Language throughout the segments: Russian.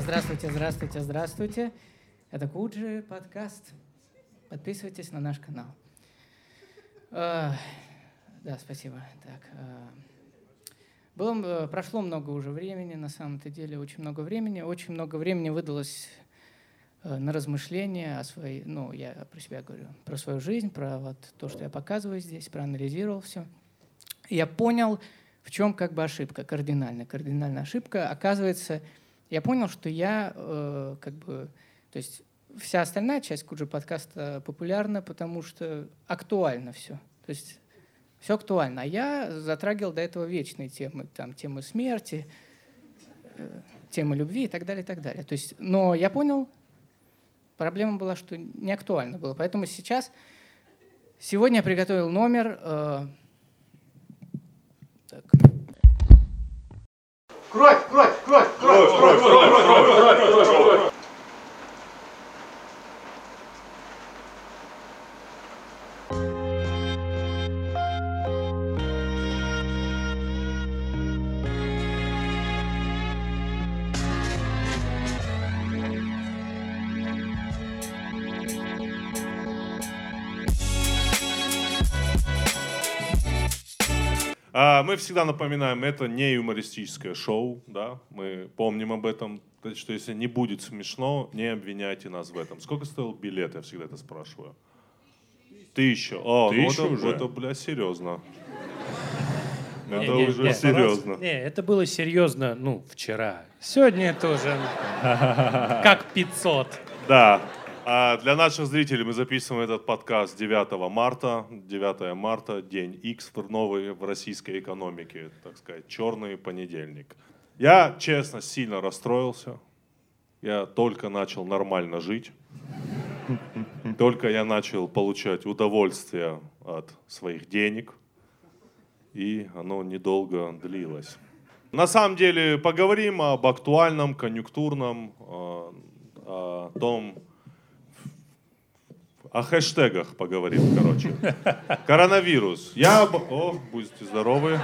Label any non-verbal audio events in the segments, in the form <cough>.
Здравствуйте, здравствуйте, здравствуйте. Это Куджи подкаст. Подписывайтесь на наш канал. А, да, спасибо. Так, а, было, прошло много уже времени, на самом-то деле очень много времени. Очень много времени выдалось э, на размышления о своей, ну, я про себя говорю, про свою жизнь, про вот то, что я показываю здесь, проанализировал все. Я понял, в чем как бы ошибка, кардинальная, кардинальная ошибка. Оказывается, я понял, что я э, как бы, то есть вся остальная часть Куджи подкаста популярна, потому что актуально все. То есть все актуально. А я затрагивал до этого вечные темы, там, темы смерти, э, темы любви и так далее, и так далее. То есть, но я понял, проблема была, что не актуально было. Поэтому сейчас, сегодня я приготовил номер. Э, так. Кровь, кровь, кровь, кровь, кровь, кровь, кровь, кровь, кровь, кровь, кровь, кровь. Всегда напоминаем, это не юмористическое шоу, да, мы помним об этом, что если не будет смешно, не обвиняйте нас в этом. Сколько стоил билет, я всегда это спрашиваю. Тысяча. О, Тысяча ну это, уже? это, бля, серьезно. Это Не, уже не, серьезно. Не, это было серьезно, ну, вчера. Сегодня тоже как 500. Да. А для наших зрителей мы записываем этот подкаст 9 марта. 9 марта, день X в новой в российской экономике, так сказать, черный понедельник. Я, честно, сильно расстроился. Я только начал нормально жить. Только я начал получать удовольствие от своих денег. И оно недолго длилось. На самом деле поговорим об актуальном, конъюнктурном, э, о том, о хэштегах поговорим, короче. Коронавирус. Я... об- О, будьте здоровы.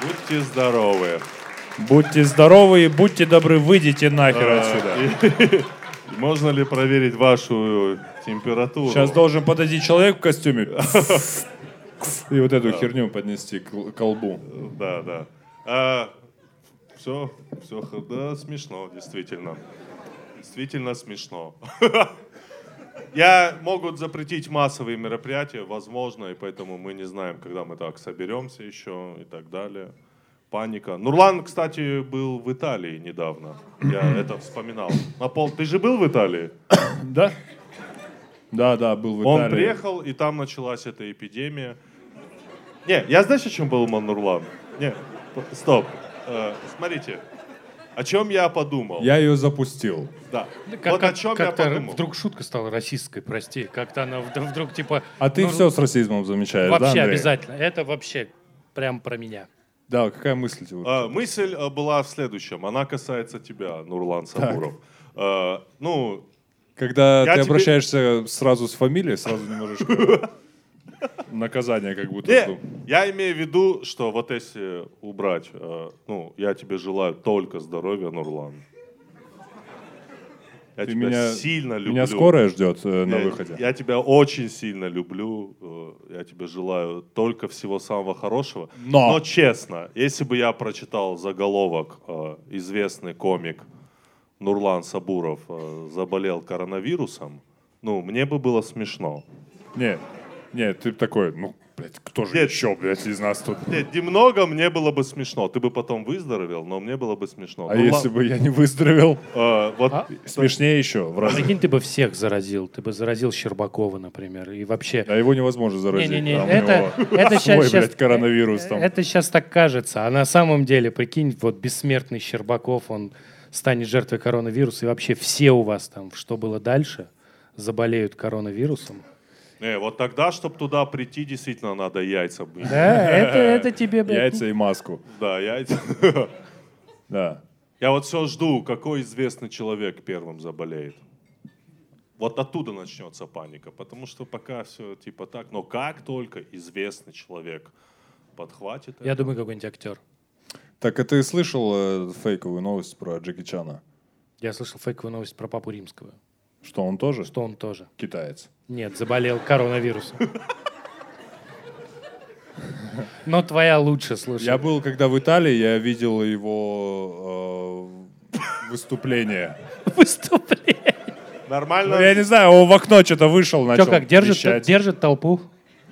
Будьте здоровы. Будьте здоровы и будьте добры, выйдите нахер А, отсюда. Можно ли проверить вашу температуру? Сейчас должен подойти человек в костюме <laughs> и вот эту херню поднести к колбу. Да, да. все, все, да, смешно, действительно. Действительно смешно. <laughs> Я могут запретить массовые мероприятия, возможно, и поэтому мы не знаем, когда мы так соберемся еще и так далее. Паника. Нурлан, кстати, был в Италии недавно. Я <clears throat> это вспоминал. На пол... Ты же был в Италии? <coughs> Да? Да, да, был в Он Италии. приехал, и там началась эта эпидемия. Не, я знаешь, о чем был Нурлан? Не, стоп. Э, смотрите, о чем я подумал. Я ее запустил. Да. Как, вот о как- чем я как-то подумал. вдруг шутка стала расистской, прости. Как-то она вдруг, вдруг, типа... А ты ну, все с расизмом замечаешь, да, Вообще Андрей? обязательно. Это вообще прям про меня. Да, какая мысль? тебе? Э, мысль э, была в следующем. Она касается тебя, Нурлан Сабуров. Э, ну, Когда я ты тебе- обращаешься сразу с фамилией, сразу немножечко <laughs> наказание как будто не, я имею в виду, что вот если убрать, э, ну, я тебе желаю только здоровья, Нурлан. Я Ты тебя меня, сильно люблю. меня скорая ждет э, на Я- выходе. Я тебя очень сильно люблю. э, Я тебе желаю только всего самого хорошего. Но. честно, если бы я прочитал заголовок э, известный комик Нурлан Сабуров э, заболел коронавирусом, ну, мне бы было смешно. Не, не, ты такой, ну, блядь, кто же Нет. еще, блядь, из нас тут? Нет, немного мне было бы смешно. Ты бы потом выздоровел, но мне было бы смешно. А Ну, если ла- бы я не выздоровел, э, вот А? смешнее еще в разы. Прикинь, ты бы всех заразил. Ты бы заразил Щербакова, например. И вообще... А его невозможно заразить. Не-не-не, это, него это свой, щас- блядь, коронавирус там. Это сейчас так кажется. А на самом деле, прикинь, вот бессмертный Щербаков, он станет жертвой коронавируса. И вообще все у вас там, что было дальше, заболеют коронавирусом. Не, вот тогда, чтобы туда прийти, действительно надо яйца быть. Да, это, это тебе, блядь, Яйца и маску. Да, яйца. <laughs> Да. Я вот все жду, какой известный человек первым заболеет. Вот оттуда начнется паника, потому что пока все типа так, но как только известный человек подхватит Я это, думаю, какой-нибудь актер. Так, а ты слышал э, фейковую новость про Джеки Чана? Я слышал фейковую новость про папу римского, Что он тоже что он тоже. китаец? Нет, заболел коронавирусом. Но твоя лучше, слушай. Я был, когда в Италии, я видел его э, выступление. Выступление. Нормально? Ну, я не знаю, он в окно что-то вышел, начал Что, как, держит, держит толпу?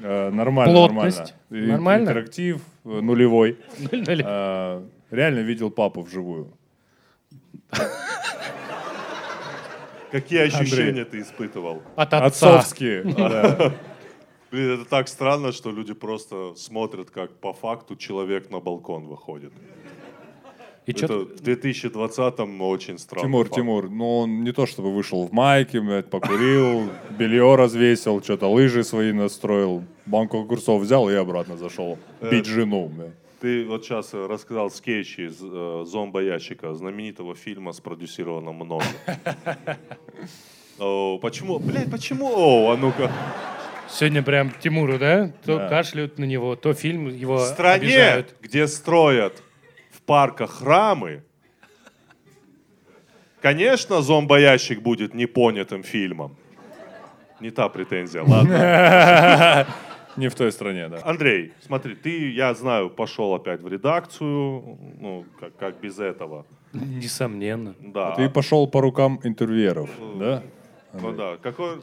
Э, нормально, Плотность? нормально. Нормально? Интерактив э, нулевой. <laughs> Э, реально видел папу вживую. <laughs> Какие ощущения ты испытывал? От отца. Отцовские. <laughs> да. Блин, это так странно, что люди просто смотрят, как по факту человек на балкон выходит. И это чё в 2020-м очень странно. Тимур, Тимур, ну он не то чтобы вышел в майке, блядь, покурил, <laughs> белье развесил, что-то лыжи свои настроил, банку огурцов взял и обратно зашел бить жену. блядь. Ты вот сейчас рассказал скетч из э, «Зомбоящика», знаменитого фильма, спродюсированного мной. О, почему? Блядь, почему? О, а ну-ка. Сегодня прям Тимуру, да? То Да. кашляют на него, то фильм его В стране, обижают. где строят в парках храмы, конечно, зомбоящик будет непонятым фильмом. Не та претензия, ладно. <laughs> Не в той стране, да. Андрей, смотри, ты, я знаю, пошел опять в редакцию, ну, как, как без этого. Несомненно. Да. Ты пошел по рукам интервьюеров, да? Ну да, какой...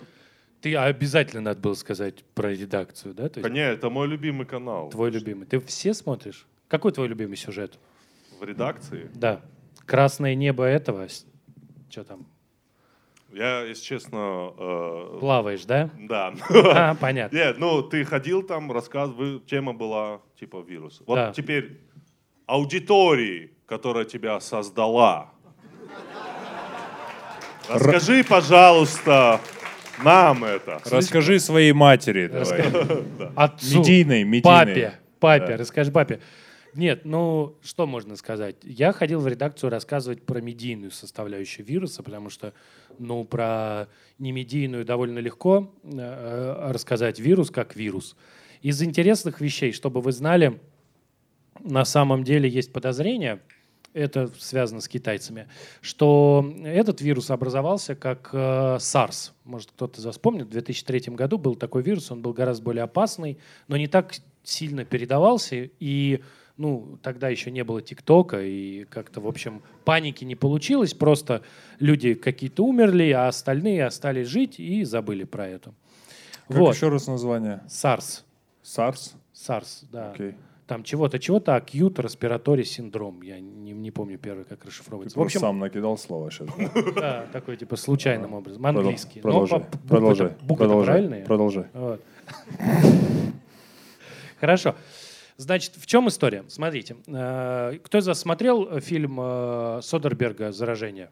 Ты обязательно надо было сказать про редакцию, да? То есть Конечно, это мой любимый канал. твой любимый. Ты все смотришь? Какой твой любимый сюжет? В редакции. Да. Красное небо этого. Что там? Я, если честно... э, Плаваешь, да? да. А, <laughs> понятно. Нет, ну ты ходил там, рассказывал, тема была типа вирус. Вот Да. теперь аудитории, которая тебя создала. Расскажи, пожалуйста, нам это. Расскажи своей матери давай. <laughs> Отцу, Медийной, медийной. папе, папе, Да. расскажи папе. Нет, ну что можно сказать? Я ходил в редакцию рассказывать про медийную составляющую вируса, потому что, ну, про немедийную довольно легко э, рассказать вирус как вирус. Из интересных вещей, чтобы вы знали, на самом деле есть подозрение, это связано с китайцами, что этот вирус образовался как э, SARS. Может, кто-то запомнит, в 2003 году был такой вирус, он был гораздо более опасный, но не так сильно передавался, и ну, тогда еще не было ТикТока, и как-то, в общем, паники не получилось, просто люди какие-то умерли, а остальные остались жить и забыли про это. Как вот, еще раз название? SARS. SARS? SARS, да. Окей. Там чего-то, чего-то, acute respiratory синдром. Я не, не помню первый, как Ты расшифровывается. В просто общем, сам накидал слова сейчас. <laughs> да, такой типа случайным образом. Английский. Но Продолжай. Продолжай. Продолжай. правильные. Продолжай. <laughs> Хорошо. Значит, в чем история? Смотрите. э, Кто из вас смотрел фильм э, Содерберга «Заражение»?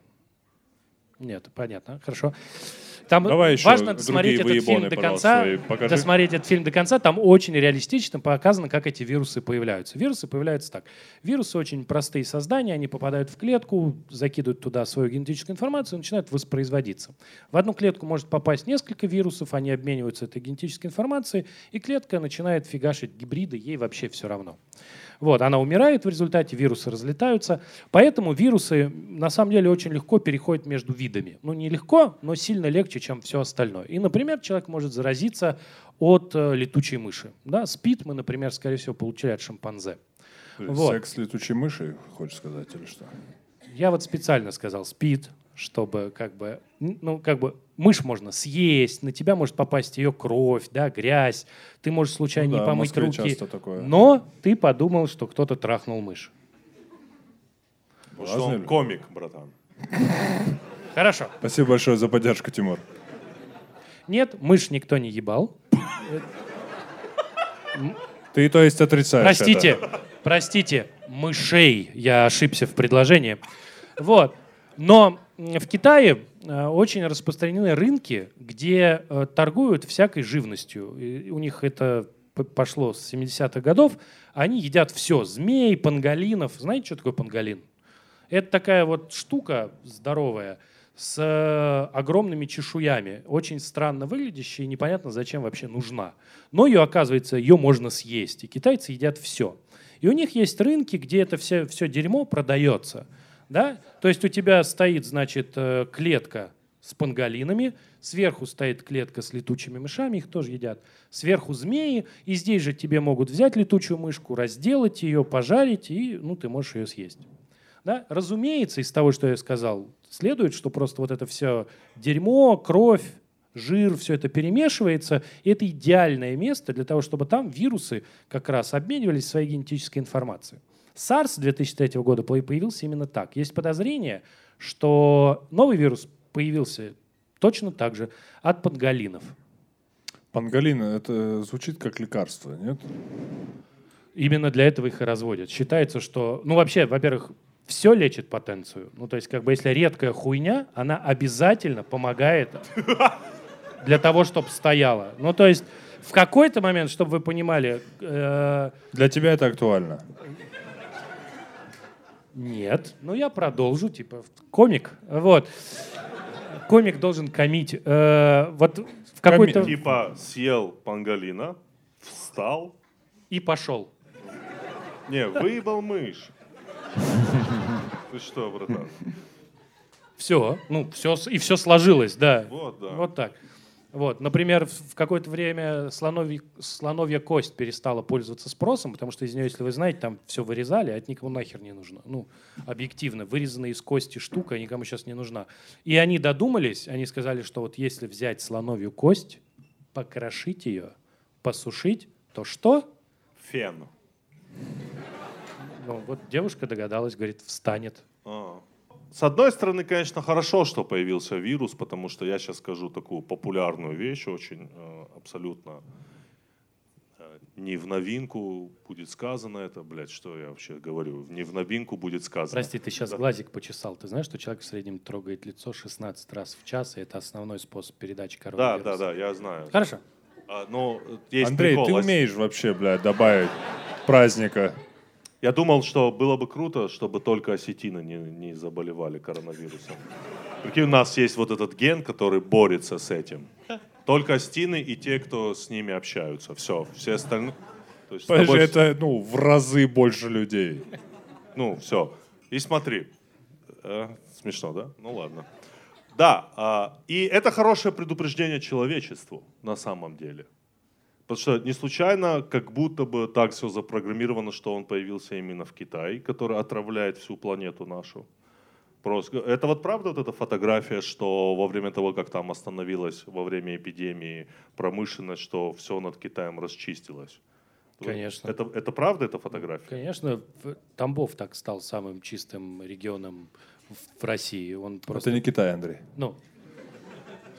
Нет, понятно. Хорошо. Там Давай еще важно досмотреть этот фильм до конца. Досмотреть этот фильм до конца. Там очень реалистично показано, как эти вирусы появляются. Вирусы появляются так. Вирусы очень простые создания. Они попадают в клетку, закидывают туда свою генетическую информацию и начинают воспроизводиться. В одну клетку может попасть несколько вирусов, они обмениваются этой генетической информацией, и клетка начинает фигашить гибриды, ей вообще все равно. Вот, она умирает в результате, вирусы разлетаются. Поэтому вирусы на самом деле очень легко переходят между видами. Ну, не легко, но сильно легче, чем все остальное. И, например, человек может заразиться от э, летучей мыши. Да? Спит мы, например, скорее всего, получили от шимпанзе. Вот. Секс летучей мышей, хочешь сказать, или что? Я вот специально сказал спит, чтобы как бы, ну, как бы мышь можно съесть, на тебя может попасть ее кровь, да, грязь, ты можешь случайно Ну не да, помыть руки, часто такое. но ты подумал, что кто-то трахнул мышь. Потому что он комик, братан. Хорошо. Спасибо большое за поддержку, Тимур. Нет, мышь никто не ебал. Ты, то есть, отрицаешь Простите, это? простите, мышей. Я ошибся в предложении. Вот. Но в Китае э, очень распространены рынки, где э, торгуют всякой живностью. И у них это пошло с 70-х годов. Они едят все. Змей, панголинов. Знаете, что такое панголин? Это такая вот штука здоровая с э, огромными чешуями, очень странно выглядящая и непонятно, зачем вообще нужна. Но ее, оказывается, ее можно съесть. И китайцы едят все. И у них есть рынки, где это все, все дерьмо продается. Да? То есть у тебя стоит, значит, э, клетка с панголинами, сверху стоит клетка с летучими мышами, их тоже едят, сверху змеи, и здесь же тебе могут взять летучую мышку, разделать ее, пожарить, и ну, ты можешь ее съесть. Да? Разумеется, из того, что я сказал, следует, что просто вот это все дерьмо, кровь, жир, все это перемешивается, и это идеальное место для того, чтобы там вирусы как раз обменивались своей генетической информацией. SARS 2003 года появился именно так. Есть подозрение, что новый вирус появился точно так же от панголинов. Панголин, это звучит как лекарство, нет? Именно для этого их и разводят. Считается, что, ну вообще, во-первых, все лечит потенцию. Ну то есть, как бы, если редкая хуйня, она обязательно помогает для того, чтобы стояла. Ну то есть, в какой-то момент, чтобы вы понимали... Э, Для тебя это актуально. Нет. Ну, я продолжу, типа, комик. Вот. Комик должен комить. Э, вот в какой-то... Типа съел панголина, встал, И пошел. не, выебал мышь. Ты что, братан? Все. Ну, все, и все сложилось, да. Вот, да. Вот так. Вот, например, в какое-то время слоновий, слоновья кость перестала пользоваться спросом, потому что из нее, если вы знаете, там все вырезали, а это никому нахер не нужно. Ну, объективно, вырезанная из кости штука никому сейчас не нужна. И они додумались, они сказали, что вот если взять слоновью кость, покрошить ее, посушить, то что? Фен. Ну, вот девушка догадалась, говорит, встанет. А. С одной стороны, конечно, хорошо, что появился вирус, потому что я сейчас скажу такую популярную вещь, очень э, абсолютно э, не в новинку будет сказано это, блядь, что я вообще говорю, не в новинку будет сказано. Прости, ты сейчас Да. глазик почесал. Ты знаешь, что человек в среднем трогает лицо 16 раз в час, и это основной способ передачи Да, коронавируса? да, да, я знаю. Хорошо. А, но есть Андрей, прикол. ты умеешь вообще, блядь, добавить праздника. Я думал, что было бы круто, чтобы только осетины не, не заболевали коронавирусом. Прикинь, у нас есть вот этот ген, который борется с этим. Только осетины и те, кто с ними общаются. Все, все остальные... То есть тобой- это, ну, в разы больше людей. Ну, все. И смотри. Э, смешно, да? Ну ладно. Да, а, и это хорошее предупреждение человечеству на самом деле. Потому что не случайно, как будто бы так все запрограммировано, что он появился именно в Китае, который отравляет всю планету нашу. Просто. Это вот правда вот эта фотография, что во время того, как там остановилась во время эпидемии промышленность, что все над Китаем расчистилось? Конечно. Это, это правда эта фотография? Конечно, Тамбов так стал самым чистым регионом в- в России. Он просто, Это не Китай, Андрей. ну,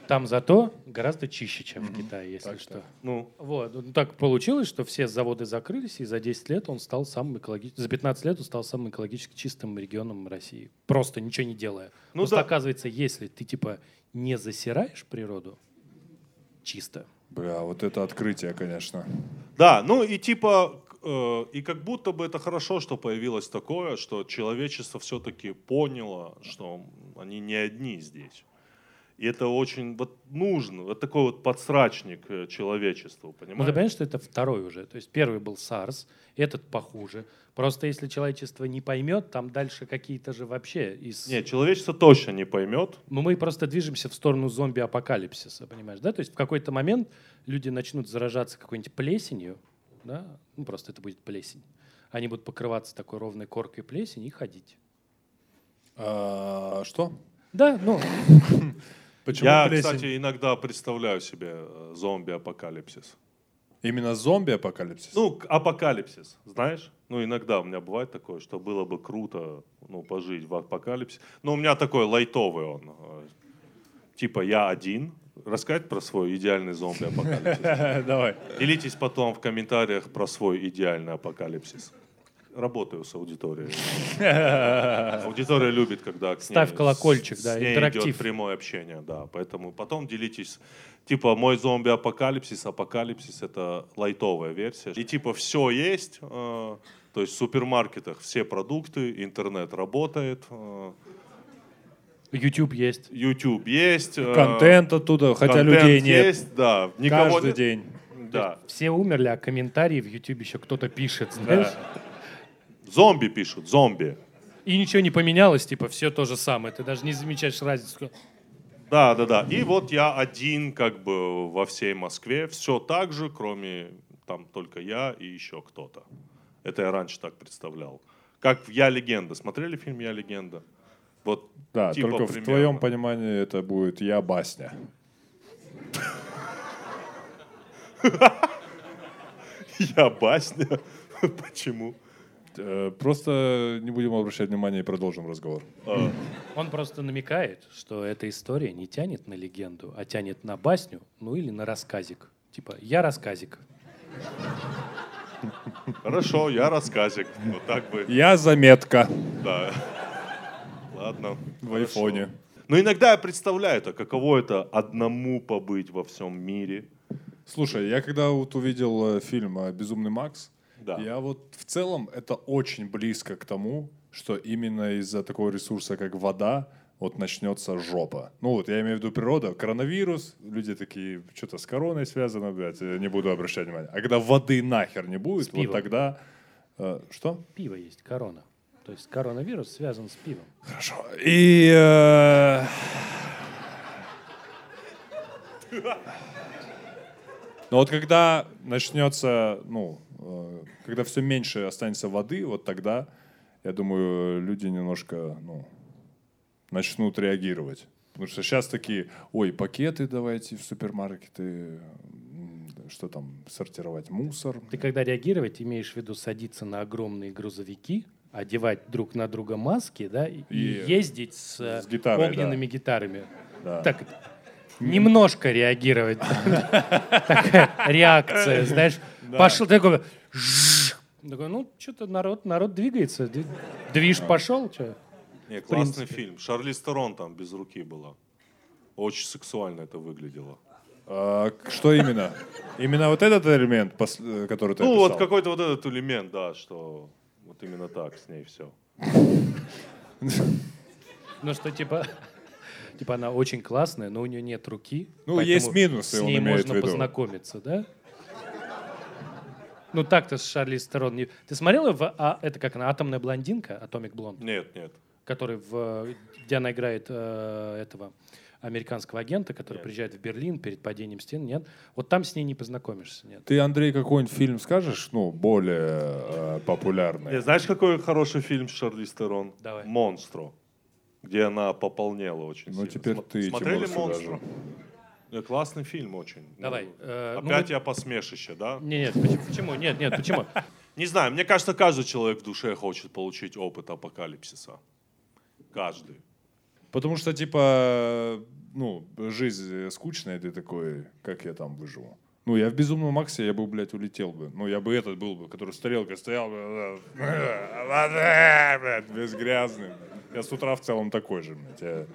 там зато гораздо чище, чем в Китае, если Так что. Ну, Вот. Ну, Так получилось, что все заводы закрылись, и за 10 лет он стал самым экологически... За 15 лет он стал самым экологически чистым регионом России. Просто ничего не делая. Ну Просто да. оказывается, если ты, типа, не засираешь природу чисто, Бля, вот это открытие, конечно. Да, ну и типа, э, и как будто бы это хорошо, что появилось такое, что человечество все-таки поняло, что они не одни здесь. И это очень вот нужно, вот такой вот подсрачник э, человечеству, Ну, ты понимаешь? понимаешь, что это второй уже. То есть первый был SARS, этот похуже. Просто если человечество не поймет, там дальше какие-то же вообще из... Нет, человечество точно не поймет. Ну, мы просто движемся в сторону зомби-апокалипсиса, понимаешь, да? То есть в какой-то момент люди начнут заражаться какой-нибудь плесенью, да? Ну, просто это будет плесень. Они будут покрываться такой ровной коркой плесени и ходить. А, что? Да, ну, <laughs> Почему Я, плесень? кстати, иногда представляю себе э, зомби-апокалипсис. Именно зомби-апокалипсис? Ну, апокалипсис, знаешь? Ну, иногда у меня бывает такое, что было бы круто, ну, пожить в апокалипсисе. Но у меня такой лайтовый он. э, Типа я один. Рассказать про свой идеальный зомби-апокалипсис. <laughs> Давай. Делитесь потом в комментариях про свой идеальный апокалипсис. Работаю с аудиторией. <laughs> Аудитория любит, когда к Ставь ней- колокольчик, с да, ней интерактив. идет прямое общение, да. Поэтому потом делитесь. Типа мой зомби-апокалипсис, апокалипсис это лайтовая версия. И типа все есть, э, то есть в супермаркетах все продукты, интернет работает, э, YouTube есть. YouTube есть. э, Контент оттуда, хотя контент людей нет. есть, да. Никого Каждый нет. день. Да. Все умерли, а комментарии в YouTube еще кто-то пишет, знаешь? Зомби пишут, зомби. И ничего не поменялось, типа, все то же самое. Ты даже не замечаешь разницу. Да, да, да. И вот я один как бы во всей Москве. Все так же, кроме там только я и еще кто-то. Это я раньше так представлял. Как в «Я легенда». Смотрели фильм «Я легенда»? Вот Да, типа только в примерно. твоем понимании это будет я басня. <laughs> Я басня. <laughs> Почему? Э, Просто не будем обращать внимания и продолжим разговор. А, Он просто намекает, что эта история не тянет на легенду, а тянет на басню, ну или на рассказик. Типа, я рассказик. Хорошо, я рассказик. Вот так бы, Я заметка да. Ладно. в хорошо. айфоне. Но иногда я представляю это, каково это одному побыть во всем мире. Слушай, я когда вот увидел э, фильм э, «Безумный Макс», Да. я вот в целом это очень близко к тому, что именно из-за такого ресурса, как вода, вот начнется жопа. Ну вот, я имею в виду природа, коронавирус, люди такие, что-то с короной связано, блядь, не буду обращать внимания. А когда воды нахер не будет, вот тогда... э, что? Пиво есть, корона. То есть коронавирус связан с пивом. Хорошо. И... э, <laughs> Но вот когда начнется, ну, когда все меньше останется воды, вот тогда, я думаю, люди немножко, ну, начнут реагировать. Потому что сейчас такие, ой, пакеты давайте в супермаркеты, что там, сортировать мусор. Ты когда реагировать, имеешь в виду садиться на огромные грузовики, одевать друг на друга маски, да, и, и ездить с, э, с гитарой, огненными гитарами. Да. Так, немножко реагировать. <laughs> Такая реакция, знаешь. Пошел такой, такой, ну, что-то народ, народ двигается. Дви- Движ пошел, что? Не, классный фильм. Шарли Стерон там без руки была. Очень сексуально это выглядело. А, что именно? Именно вот этот элемент, э, который ты ну, описал? вот какой-то вот этот элемент, да, что вот именно так с ней все. Ну, что типа... Типа она очень классная, но у нее нет руки. Ну, есть минусы, С он ней имеет можно в виду. познакомиться, да? Ну так-то с Шарли Стерон. не- Ты смотрела в а, это как она атомная блондинка, Атомик Блонд, Нет, нет. который в где она играет э, этого американского агента, который Нет. приезжает в Берлин перед падением стен, нет? Вот там с ней не познакомишься, нет? Ты, Андрей, какой-нибудь фильм скажешь, ну, более э, популярный? Не, знаешь, какой хороший фильм с Шарли Стерон? Давай. «Монстро», где она пополнела очень Ну, сильно. теперь Сма- ты, Смотрели Тимур, сюда «Монстро»? же. Не, классный фильм очень. Давай. Ну, э, ну, Опять мы- я посмешище, да? Не, нет, почему? Нет, нет, почему? <laughs> Не знаю, мне кажется, каждый человек в душе хочет получить опыт апокалипсиса. Каждый. Потому что, типа, ну, жизнь скучная, ты такой, как я там выживу? Ну, я в «Безумном Максе», я бы, блядь, улетел бы. Ну, я бы этот был бы, который с тарелкой стоял бы, э, <laughs> блядь, весь грязный. Я с утра в целом такой же. Я-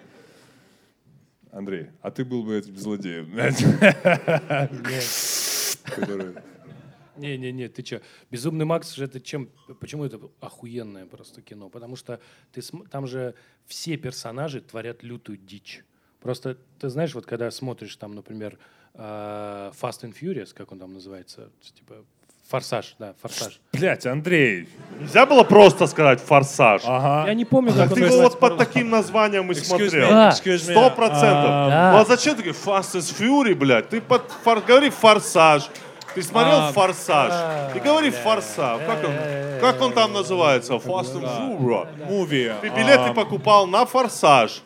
Андрей, а ты был бы этим злодеем, <laughs> Не-не-не, ты что? «Безумный Макс» же это чем... Почему это охуенное просто кино? Потому что ты там же все персонажи творят лютую дичь. Просто ты знаешь, вот когда смотришь там, например, э, Fast and Furious, как он там называется, типа «Форсаж», да, «Форсаж». Блядь, Андрей. Нельзя было просто сказать «Форсаж». Ага. Я не помню, как Ты его вот под таким названием и смотрел. Да. Сто процентов. Да. Ну а зачем ты говоришь Fast and Fury, блядь? Ты под, фор- говори «Форсаж». Ты смотрел А, «Форсаж»? Ты говори «Форсаж». Как он, как он там называется? Fast and Fury. Муви. Ты билеты покупал на «Форсаж».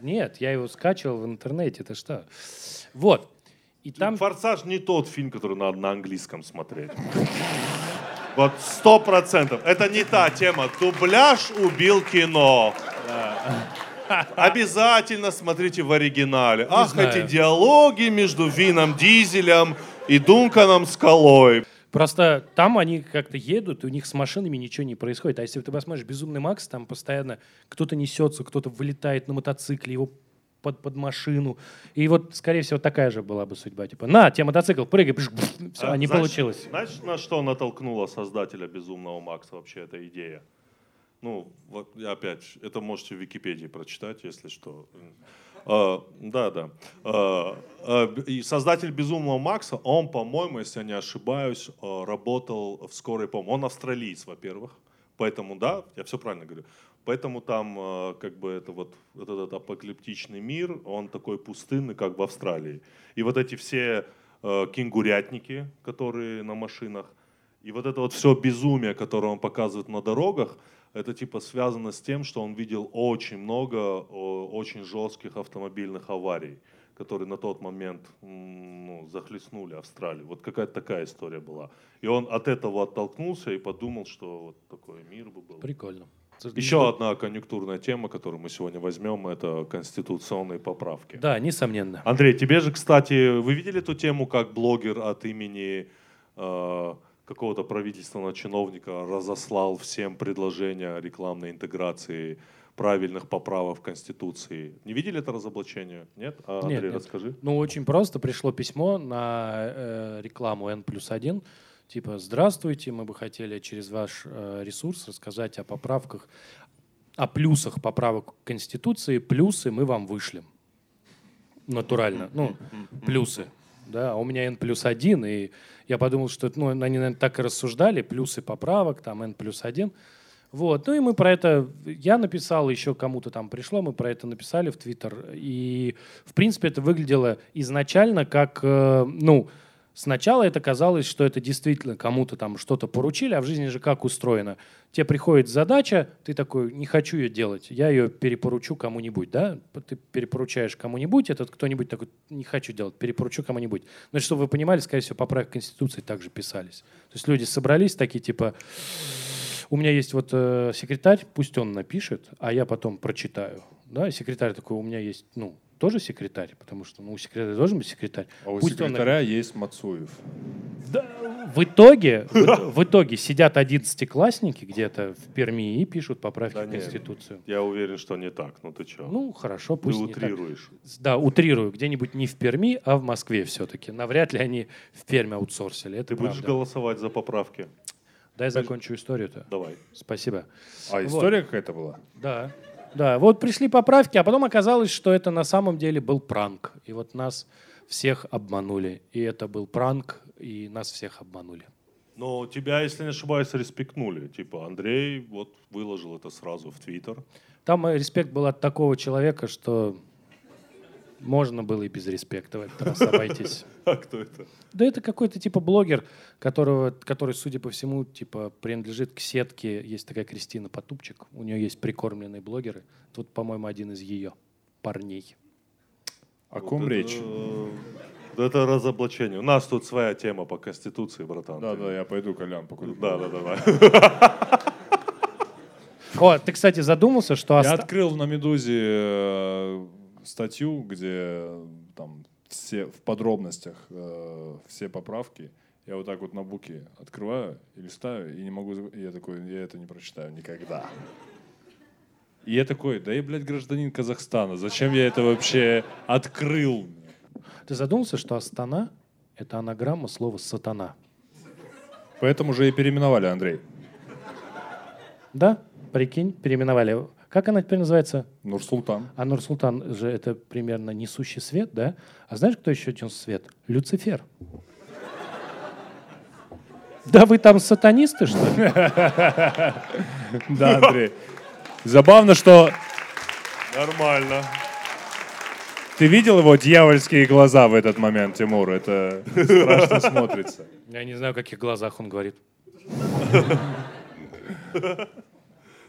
Нет, я его скачивал в интернете, это что? Вот. И там... «Форсаж» не тот фильм, который надо на английском смотреть. Вот сто процентов. Это не та тема. Дубляж убил кино. Обязательно смотрите в оригинале. Ах, знаю. эти диалоги между Вином Дизелем и Дунканом Скалой. Просто там они как-то едут, и у них с машинами ничего не происходит. А если ты посмотришь «Безумный Макс», там постоянно кто-то несется, кто-то вылетает на мотоцикле, его под, под машину. И вот, скорее всего, такая же была бы судьба. Типа, на, тебе мотоцикл, прыгай. Все, А, не знаешь- получилось. Знаешь, на что натолкнула создателя «Безумного Макса» вообще эта идея? Ну, вот опять, это можете в Википедии прочитать, если что. А, да, да. А, а, и создатель «Безумного Макса», он, по-моему, если я не ошибаюсь, а, работал в скорой помощи. Он австралиец, во-первых. Поэтому, да, я все правильно говорю. Поэтому там а, как бы это вот, вот этот апокалиптичный мир, он такой пустынный, как в Австралии. И вот эти все а, кенгурятники, которые на машинах, и вот это вот все безумие, которое он показывает на дорогах, это типа связано с тем, что он видел очень много очень жестких автомобильных аварий, которые на тот момент ну, захлестнули Австралию. Вот какая-то такая история была. И он от этого оттолкнулся и подумал, что вот такой мир бы был. Прикольно. Еще одна конъюнктурная тема, которую мы сегодня возьмем, это конституционные поправки. Да, несомненно. Андрей, тебе же, кстати, вы видели эту тему, как блогер от имени э, какого-то правительственного чиновника разослал всем предложения рекламной интеграции правильных поправок в Конституции. Не видели это разоблачение? Нет? А, Андрей, нет, нет. расскажи. Ну, очень просто. Пришло письмо на э, рекламу N плюс 1. Типа, здравствуйте, мы бы хотели через ваш э, ресурс рассказать о поправках, о плюсах поправок Конституции. Плюсы мы вам вышлем. Натурально. Ну, плюсы. Да, а у меня N плюс 1, и я подумал, что ну, они, наверное, так и рассуждали, плюсы поправок, там N плюс 1. Вот. Ну и мы про это, я написал, еще кому-то там пришло, мы про это написали в Твиттер. И, в принципе, это выглядело изначально как, э, ну, Сначала это казалось, что это действительно кому-то там что-то поручили, а в жизни же как устроено? Тебе приходит задача, ты такой, не хочу ее делать, я ее перепоручу кому-нибудь, да? Ты перепоручаешь кому-нибудь, этот кто-нибудь такой, не хочу делать, перепоручу кому-нибудь. Но чтобы вы понимали, скорее всего, поправки Конституции также писались. То есть люди собрались такие, типа, у меня есть вот э, секретарь, пусть он напишет, а я потом прочитаю. Да, секретарь такой, у меня есть, ну, тоже секретарь, потому что ну, у секретаря должен быть секретарь. А у Пусть секретаря он... есть Мацуев. Да, в итоге, в, в итоге сидят одиннадцатиклассники где-то в Перми и пишут поправки да в Конституцию. Нет, я уверен, что не так. Ну ты что? Ну хорошо, пусть Ты утрируешь. Не так. Да, утрирую. Где-нибудь не в Перми, а в Москве все-таки. Навряд ли они в Перми аутсорсили. Это ты правда. будешь голосовать за поправки? Дай закончу историю-то. Давай. Спасибо. А история вот. какая-то была? Да. Да, вот пришли поправки, а потом оказалось, что это на самом деле был пранк. И вот нас всех обманули. И это был пранк, и нас всех обманули. Но тебя, если не ошибаюсь, респектнули. Типа, Андрей вот выложил это сразу в Твиттер. Там респект был от такого человека, что можно было и без респекта в этот раз обойтись. <laughs> А кто это? Да это какой-то типа блогер, которого, который, судя по всему, типа принадлежит к сетке. Есть такая Кристина Потупчик. У нее есть прикормленные блогеры. Тут, по-моему, один из ее парней. О ком вот речь? Это, это разоблачение. У нас тут своя тема по Конституции, братан. Да, да, я пойду кальян покурю. Да, да, да. да. О, ты, кстати, задумался, что... Я открыл на «Медузе» э, статью, где там все в подробностях э, все поправки. Я вот так вот на буке открываю и листаю, и не могу... И я такой, я это не прочитаю никогда. И я такой, да я, блядь, гражданин Казахстана, зачем я это вообще открыл? Ты задумался, что Астана — это анаграмма слова «сатана»? Поэтому же и переименовали, Андрей. Да, прикинь, переименовали. Как она теперь называется? Нурсултан. А Нурсултан же это примерно несущий свет, да? А знаешь, кто еще нес свет? Люцифер. Да вы там сатанисты, что ли? Да, Андрей. Забавно, что... Нормально. Ты видел его дьявольские глаза в этот момент, Тимур? Это страшно смотрится. Я не знаю, о каких глазах он говорит.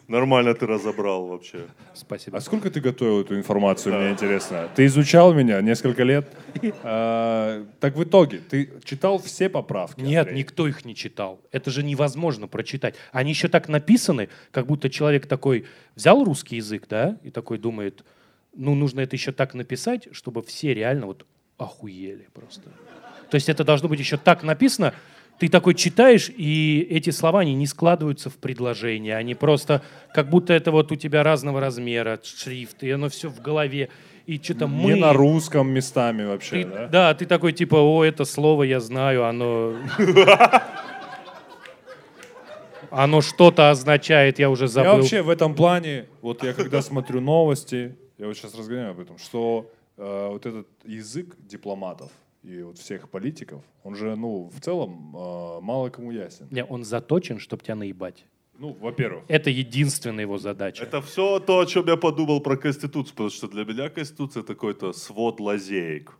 Нормально ты разобрал вообще. Спасибо. А сколько ты готовил эту информацию, да. мне интересно? Ты изучал меня несколько лет. А, так в итоге, ты читал все поправки? Нет, Андрей? никто их не читал. Это же невозможно прочитать. Они еще так написаны, как будто человек такой взял русский язык, да, и такой думает, ну, нужно это еще так написать, чтобы все реально вот охуели просто. То есть это должно быть еще так написано, ты такой читаешь, и эти слова, они не складываются в предложение, они просто, как будто это вот у тебя разного размера, шрифт, и оно все в голове. И что-то мы... Не на русском местами вообще, ты, да? Да, ты такой типа, о, это слово я знаю, оно... <laughs> Оно что-то означает, я уже забыл. Я вообще в этом плане, вот я когда смотрю новости, я вот сейчас разгоняю об этом, что э, вот этот язык дипломатов и вот всех политиков, он же, ну, в целом э, мало кому ясен. Не, он заточен, чтобы тебя наебать. Ну, во-первых, Это единственная его задача. Это все то, о чем я подумал про Конституцию, потому что для меня Конституция это какой-то свод лазеек.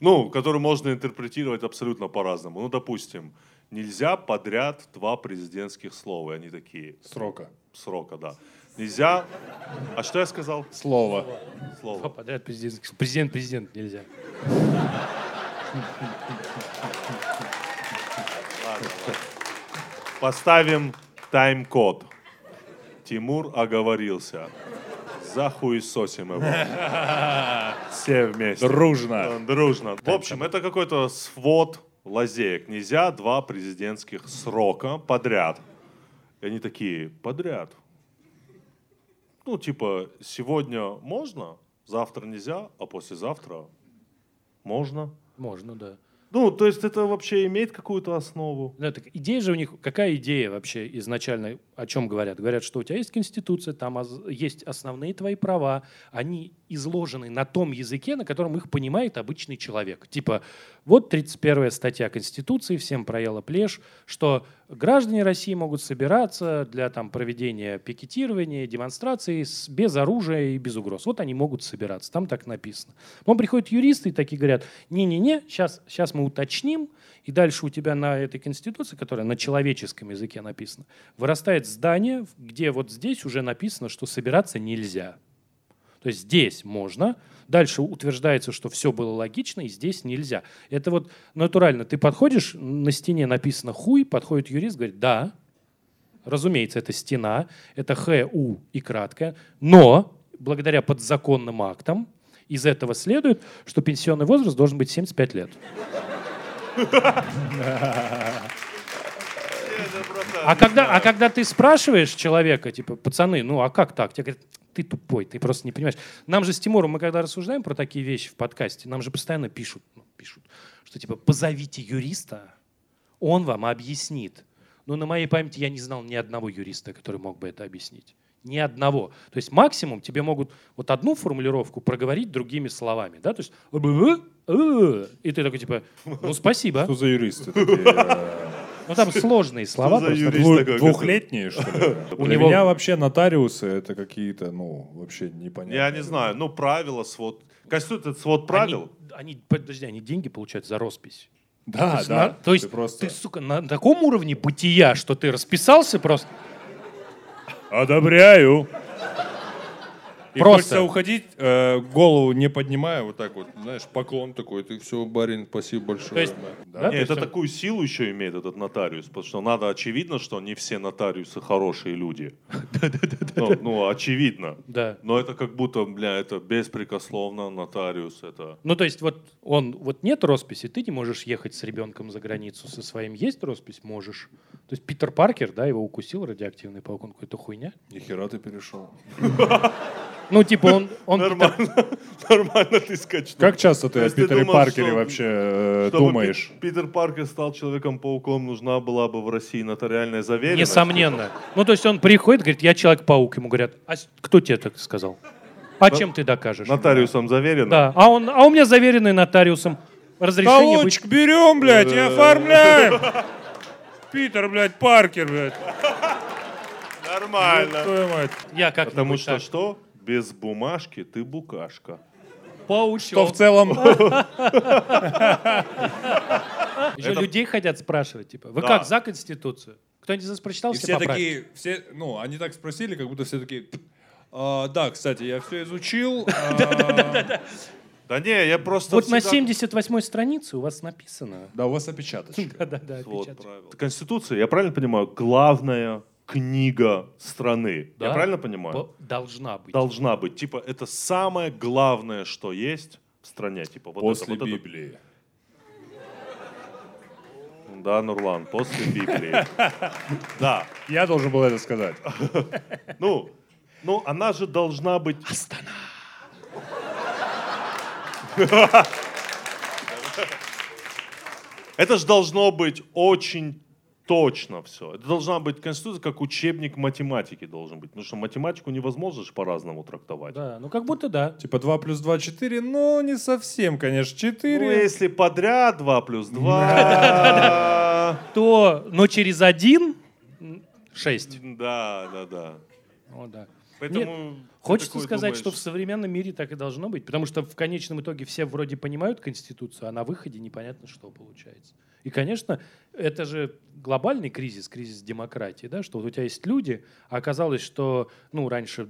Ну, который можно интерпретировать абсолютно по-разному. Ну, допустим, нельзя подряд два президентских слова, и они такие. срока. Срока, да. Нельзя... А что я сказал? Слово. Два Слово. подряд президент. Президент, президент нельзя. Ладно, ладно. Поставим тайм-код. Тимур оговорился. Захуесосим его. Все вместе. Дружно. Дружно. В общем, это какой-то свод лазеек. Нельзя два президентских срока подряд. И они такие, подряд. Ну, типа, сегодня можно, завтра нельзя, а послезавтра можно. Можно, да. Ну, то есть это вообще имеет какую-то основу. Да, так идея же у них, какая идея вообще изначально, о чем говорят? Говорят, что у тебя есть конституция, там есть основные твои права, они изложены на том языке, на котором их понимает обычный человек. Типа, вот 31 статья Конституции, всем проела плешь, что граждане России могут собираться для там, проведения пикетирования, демонстраций с- без оружия и без угроз. Вот они могут собираться, там так написано. Потом приходят юристы и такие говорят, не-не-не, сейчас, сейчас мы уточним, и дальше у тебя на этой конституции, которая на человеческом языке написана, вырастает здание, где вот здесь уже написано, что собираться нельзя. То есть здесь можно, дальше утверждается, что все было логично, и здесь нельзя. Это вот натурально. Ты подходишь, на стене написано «хуй», подходит юрист, говорит «да». Разумеется, это стена, это Х, У и краткое, но благодаря подзаконным актам из этого следует, что пенсионный возраст должен быть 75 лет. А когда, а когда ты спрашиваешь человека, типа, пацаны, ну а как так? Тебе говорят, ты тупой, ты просто не понимаешь. Нам же с Тимуром, мы когда рассуждаем про такие вещи в подкасте, нам же постоянно пишут, ну, пишут, что типа, позовите юриста, он вам объяснит. Но на моей памяти я не знал ни одного юриста, который мог бы это объяснить. Ни одного. То есть максимум тебе могут вот одну формулировку проговорить другими словами. Да? То есть «э, э», и ты такой типа, ну спасибо. Что за юристы <laughs> Ну там сложные слова. за просто. дву- такой, Двухлетние, что ли? <laughs> У него- меня вообще нотариусы это какие-то, ну, вообще непонятные. Я не знаю, ну, правила, свод... Конституция — это свод правил. Они, они, подожди, они деньги получают за роспись. Да, То есть, да. на- то есть Ты просто... ты, сука, на таком уровне бытия, что ты расписался просто. Одобряю. И Просто. хочется уходить, э, голову не поднимая, вот так вот, знаешь, поклон такой, ты все, барин, спасибо большое. То есть, Да. да? Не, то это есть такую силу еще имеет этот нотариус, потому что надо очевидно, что не все нотариусы хорошие люди. Ну, ну, очевидно. Да. Но это как будто, бля, это беспрекословно нотариус, это... Ну, то есть вот он, вот нет росписи, ты не можешь ехать с ребенком за границу со своим. Есть роспись? Можешь. То есть Питер Паркер, да, его укусил радиоактивный паук, он какой-то хуйня. Нихера ты перешел. <laughs> Ну, типа он... он Нормально, <laughs> нормально ты скачнул. Как часто ты о Питере думал, Паркере что- вообще э, Чтобы думаешь? Пи- Питер Паркер стал Человеком-пауком, нужна была бы в России нотариальная заверенность. Несомненно. Ну, то есть он приходит, говорит, я Человек-паук. Ему говорят, а кто тебе так сказал? А чем ты докажешь? Нотариусом заверено? Да. А, он, а у меня заверенный нотариусом разрешение быть... Талончик берем, блядь, и оформляем. <laughs> Питер, блядь, Паркер, блядь. Нормально. Твою мать. Я как Потому что что? Без бумажки ты букашка. Что в целом... <laughs> Еще людей хотят спрашивать, типа, вы Да. как, за Конституцию? Кто-нибудь из вас прочитал? И все такие, все, ну, они так спросили, как будто все такие... «А, да, кстати, я все изучил. <laughs> а, Да не, я просто Вот на всегда- 78-й странице у вас написано. Да, у вас опечаточка. <laughs> Да-да-да, Вот правило. Конституция, я правильно понимаю, главная книга страны. Я Да. правильно понимаю? Должна быть. Должна быть. Типа, это самое главное, что есть в стране. Типа, вот После это, вот это. Библии. Да, Нурлан, после Библии. <laughs> Да. Я должен был это сказать. <laughs> Ну, ну, она же должна быть... <laughs> Это же должно быть очень точно все. Это должна быть конституция, как учебник математики должен быть. Потому что математику невозможно же по-разному трактовать. Да, ну как будто да. Типа 2 плюс 2 4, но не совсем, конечно, 4. Ну, если подряд 2 плюс 2. То, но через один м, шесть. Да, да, да. О, да. Поэтому ты Хочется сказать, думаешь, что в современном мире так и должно быть, потому что в конечном итоге все вроде понимают Конституцию, а на выходе непонятно, что получается. И, конечно, это же глобальный кризис, кризис демократии, да, что вот у тебя есть люди, а оказалось, что, ну, раньше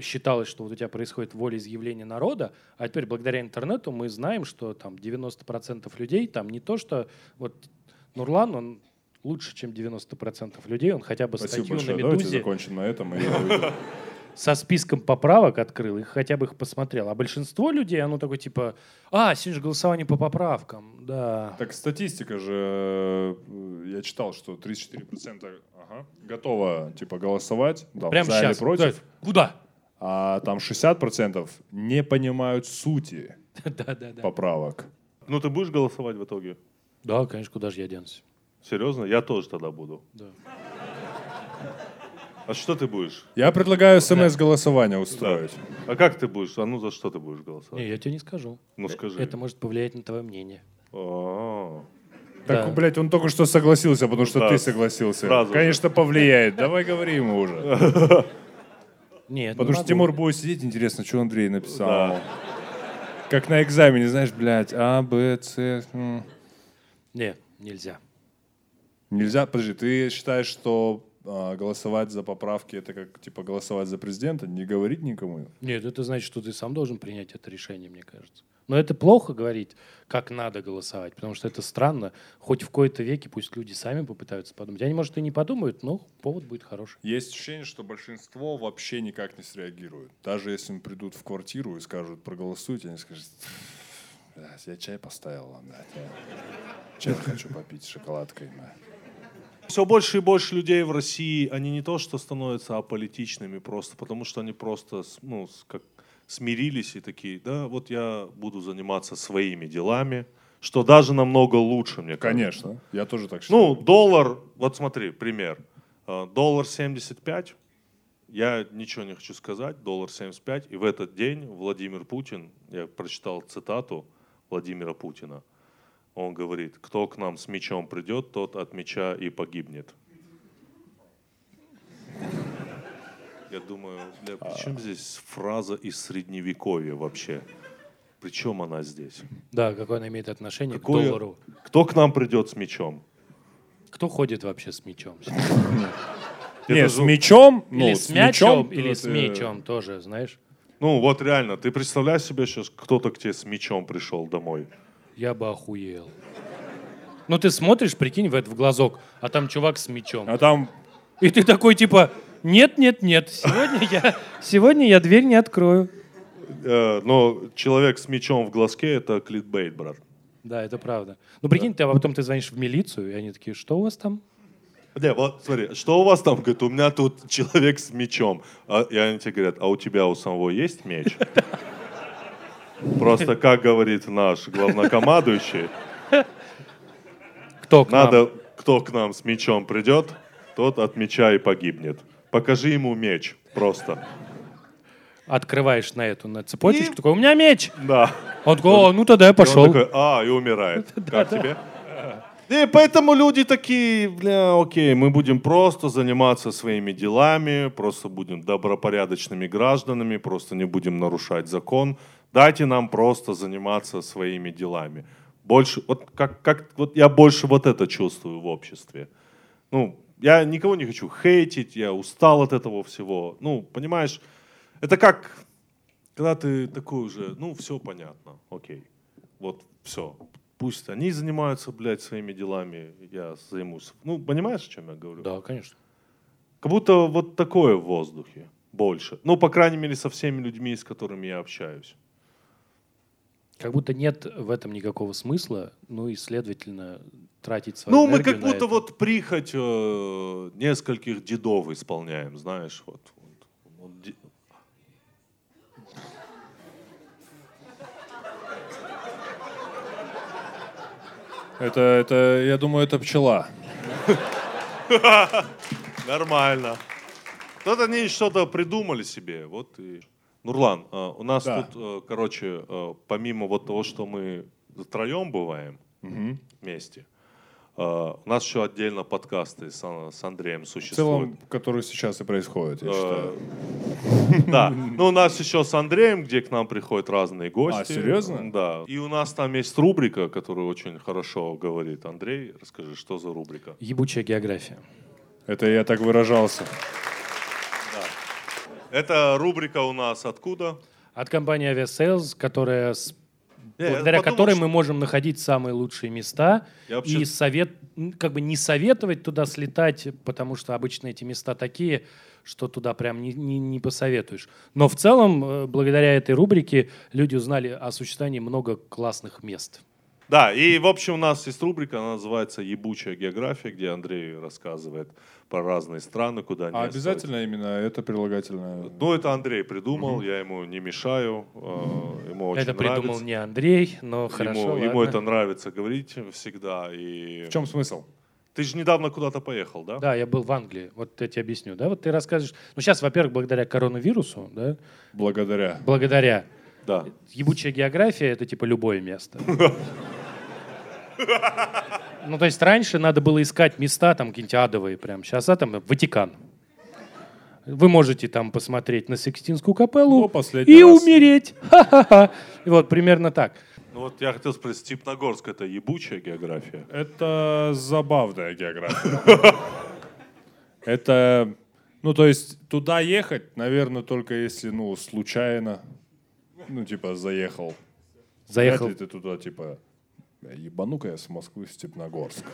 считалось, что вот у тебя происходит волеизъявление народа, а теперь благодаря интернету мы знаем, что там 90% людей, там не то, что вот Нурлан, он лучше, чем 90% людей, он хотя бы Спасибо статью большое. на Давайте «Медузе» закончим на этом. и я <laughs> уйду. Со списком поправок открыл и хотя бы их посмотрел. А большинство людей, оно такое типа, а, сегодня же голосование по поправкам, да. Так статистика же, э, я читал, что 34% ага, готово типа голосовать, там, Прямо за или сейчас. против, Куда? а там 60% не понимают сути <laughs> Да, да, да. поправок. Ну, ты будешь голосовать в итоге? Да, конечно, куда же я денусь? Серьезно? Я тоже тогда буду. Да. А что ты будешь? Я предлагаю смс-голосование устроить. А как ты будешь? А ну за что ты будешь голосовать? Не, я тебе не скажу. Ну, скажи. Это может повлиять на твое мнение. А, Так, Да. блядь, он только что согласился, потому что Да. ты согласился. Сразу же. Конечно, повлияет. Давай говори ему уже. <laughs> Нет, Потому не что. Тимур будет сидеть, интересно, что Андрей написал. Да. Как на экзамене, знаешь, блядь, А, Б, С. Не, нельзя. Нельзя, подожди, ты считаешь, что а, голосовать за поправки это как типа голосовать за президента, не говорить никому? Нет, это значит, что ты сам должен принять это решение, мне кажется. Но это плохо говорить, как надо голосовать, потому что это странно. Хоть в кои-то веке пусть люди сами попытаются подумать. Они, может, и не подумают, но повод будет хороший. Есть ощущение, что большинство вообще никак не среагирует. Даже если им придут в квартиру и скажут, проголосуйте, они скажут, я чай поставил я чай хочу попить с шоколадкой. блядь». Все больше и больше людей в России, они не то что становятся аполитичными просто, потому что они просто ну, как смирились и такие, да, вот я буду заниматься своими делами, что даже намного лучше, мне кажется. Конечно, я тоже так считаю. Ну, доллар, вот смотри, пример. Э, Доллар 75, я ничего не хочу сказать, доллар 75, и в этот день Владимир Путин, я прочитал цитату Владимира Путина, он говорит, кто к нам с мечом придет, тот от меча и погибнет. Я думаю, бля, при чем здесь фраза из средневековья вообще? Причем она здесь? Да, какое она имеет отношение Какое- к доллару. Кто к нам придет с мечом? Кто ходит вообще с мечом? <laughs> Не, Это с же- мечом, Или ну, с мячом, или с мечом тоже, знаешь? Ну вот реально, ты представляешь себе сейчас, кто-то к тебе с мечом пришел домой. Я бы охуел. Ну ты смотришь, прикинь, в, это, в глазок, а там чувак с мечом. А там И ты такой типа, нет, нет, нет, сегодня я, сегодня я дверь не открою. Э, но человек с мечом в глазке это клитбейт, брат. Да, это правда. Ну прикинь, ты, а потом ты звонишь в милицию, и они такие, что у вас там? Не, вот смотри, что у вас там? Говорит, у меня тут человек с мечом. А, и они тебе говорят, а у тебя у самого есть меч? <laughs> Просто, как говорит наш главнокомандующий, Кто к нам? надо, кто к нам с мечом придет, тот от меча и погибнет. Покажи ему меч, просто. Открываешь на эту, на цепочечку, И- такой, у меня меч! Да. Он такой, о, ну тогда я И он пошел. такой, а, и умирает. <laughs> Как тебе? И поэтому люди такие, бля, окей, мы будем просто заниматься своими делами, просто будем добропорядочными гражданами, просто не будем нарушать закон. Дайте нам просто заниматься своими делами. Больше, вот как, как, вот я больше вот это чувствую в обществе. Ну, я никого не хочу хейтить, я устал от этого всего. Ну, понимаешь, это как, когда ты такой уже, ну, все понятно, окей. Вот, все. Пусть они занимаются, блядь, своими делами, я займусь. Ну, понимаешь, о чем я говорю? Да, конечно. Как будто вот такое в воздухе больше. Ну, по крайней мере, со всеми людьми, с которыми я общаюсь. Как будто нет в этом никакого смысла, ну и, следовательно, тратить свою Ну, мы как на будто это. вот прихоть э, нескольких дедов исполняем, знаешь, вот. вот. Вот де- это, это, я думаю, это пчела. <laughs> Нормально. Вот они что-то придумали себе. Вот и... Нурлан, э, у нас Да. тут, э, короче, э, помимо вот того, что мы втроем бываем Мгм. вместе, у нас еще отдельно подкасты с, Ан- с Андреем В существуют. целом, который сейчас и происходит, я считаю. Да. Ну, у нас еще с Андреем, где к нам приходят разные гости. А, серьезно? Да. И у нас там есть рубрика, которую очень хорошо говорит Андрей. Расскажи, что за рубрика? Ебучая география. Это я так выражался. Эта рубрика у нас откуда? От компании Aviasales, которая с- благодаря подумал, которой что- мы можем находить самые лучшие места вообще- и совет, как бы не советовать туда слетать, потому что обычно эти места такие, что туда прям не, не, не посоветуешь. Но в целом, э, благодаря этой рубрике, люди узнали о существовании много классных мест. Да, и в общем у нас есть рубрика, она называется «Ебучая география», где Андрей рассказывает про разные страны, куда не А стоит. обязательно именно это прилагательное? Ну, это Андрей придумал, я ему не мешаю, э, ему очень Это придумал нравится. не Андрей, но хорошо. ему, ему это нравится говорить всегда. И... В чем смысл? Ты же недавно куда-то поехал, да? Да, я был в Англии. Вот я тебе объясню. Да, вот ты рассказываешь. Ну, сейчас, во-первых, благодаря коронавирусу, да, Благодаря. благодаря Да. ебучая география это типа любое место. <laughs> Ну, то есть раньше надо было искать места там какие-нибудь адовые прям. Сейчас а, там Ватикан. Вы можете там посмотреть на Сикстинскую капеллу Ну, и раз. умереть. <laughs> Ха-ха-ха. И вот примерно так. Ну вот я хотел спросить, Степногорск это ебучая география? Это забавная география. Это, ну, то есть туда ехать, наверное, только если, ну, случайно, ну, типа, заехал. Заехал. Вряд ли ты туда, типа, «Бля, ебану-ка я с Москвы в Степногорск.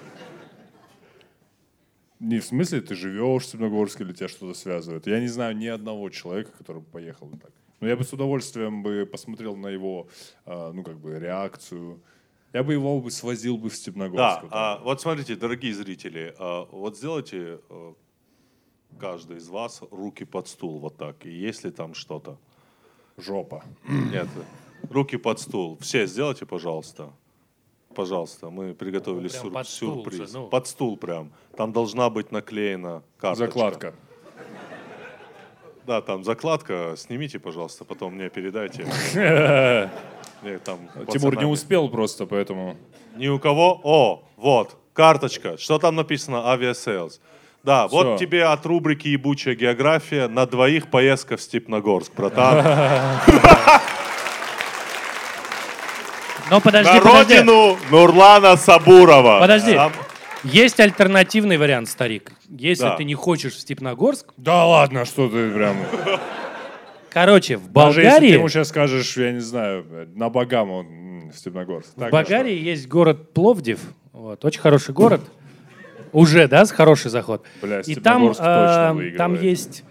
Не в смысле ты живешь в Степногорске или тебя что-то связывает. Я не знаю ни одного человека, который бы поехал так. Но я бы с удовольствием бы посмотрел на его, а, ну, как бы, реакцию. Я бы его бы свозил бы в Степногорск. Да, а, вот смотрите, дорогие зрители, а, вот сделайте э, каждый из вас руки под стул вот так, и если там что-то. Жопа. Нет, руки под стул. Все сделайте, пожалуйста. Пожалуйста, мы приготовили Прям сюр- под сюрприз. же, ну. Под стул прям. Там должна быть наклеена карточка. Закладка. Да, там закладка. Снимите, пожалуйста, потом мне передайте. <laughs> Тимур не успел просто, поэтому... Ни у кого. О, вот, карточка. Что там написано? Aviasales. Да, вот Всё. тебе от рубрики «Ебучая география» на двоих поездка в Степногорск, братан. Но подожди, На подожди. родину Нурлана Сабурова. Подожди. Есть альтернативный вариант, старик. Если Да. ты не хочешь в Степногорск, Да ладно, что ты прям... короче, в Даже если ты Болгарии, ему сейчас скажешь, я не знаю, на Багаму м, в Степногорск. в Болгарии есть город Пловдив. Вот, очень хороший город. Уже, да, хороший заход. Бля, И там, э, там есть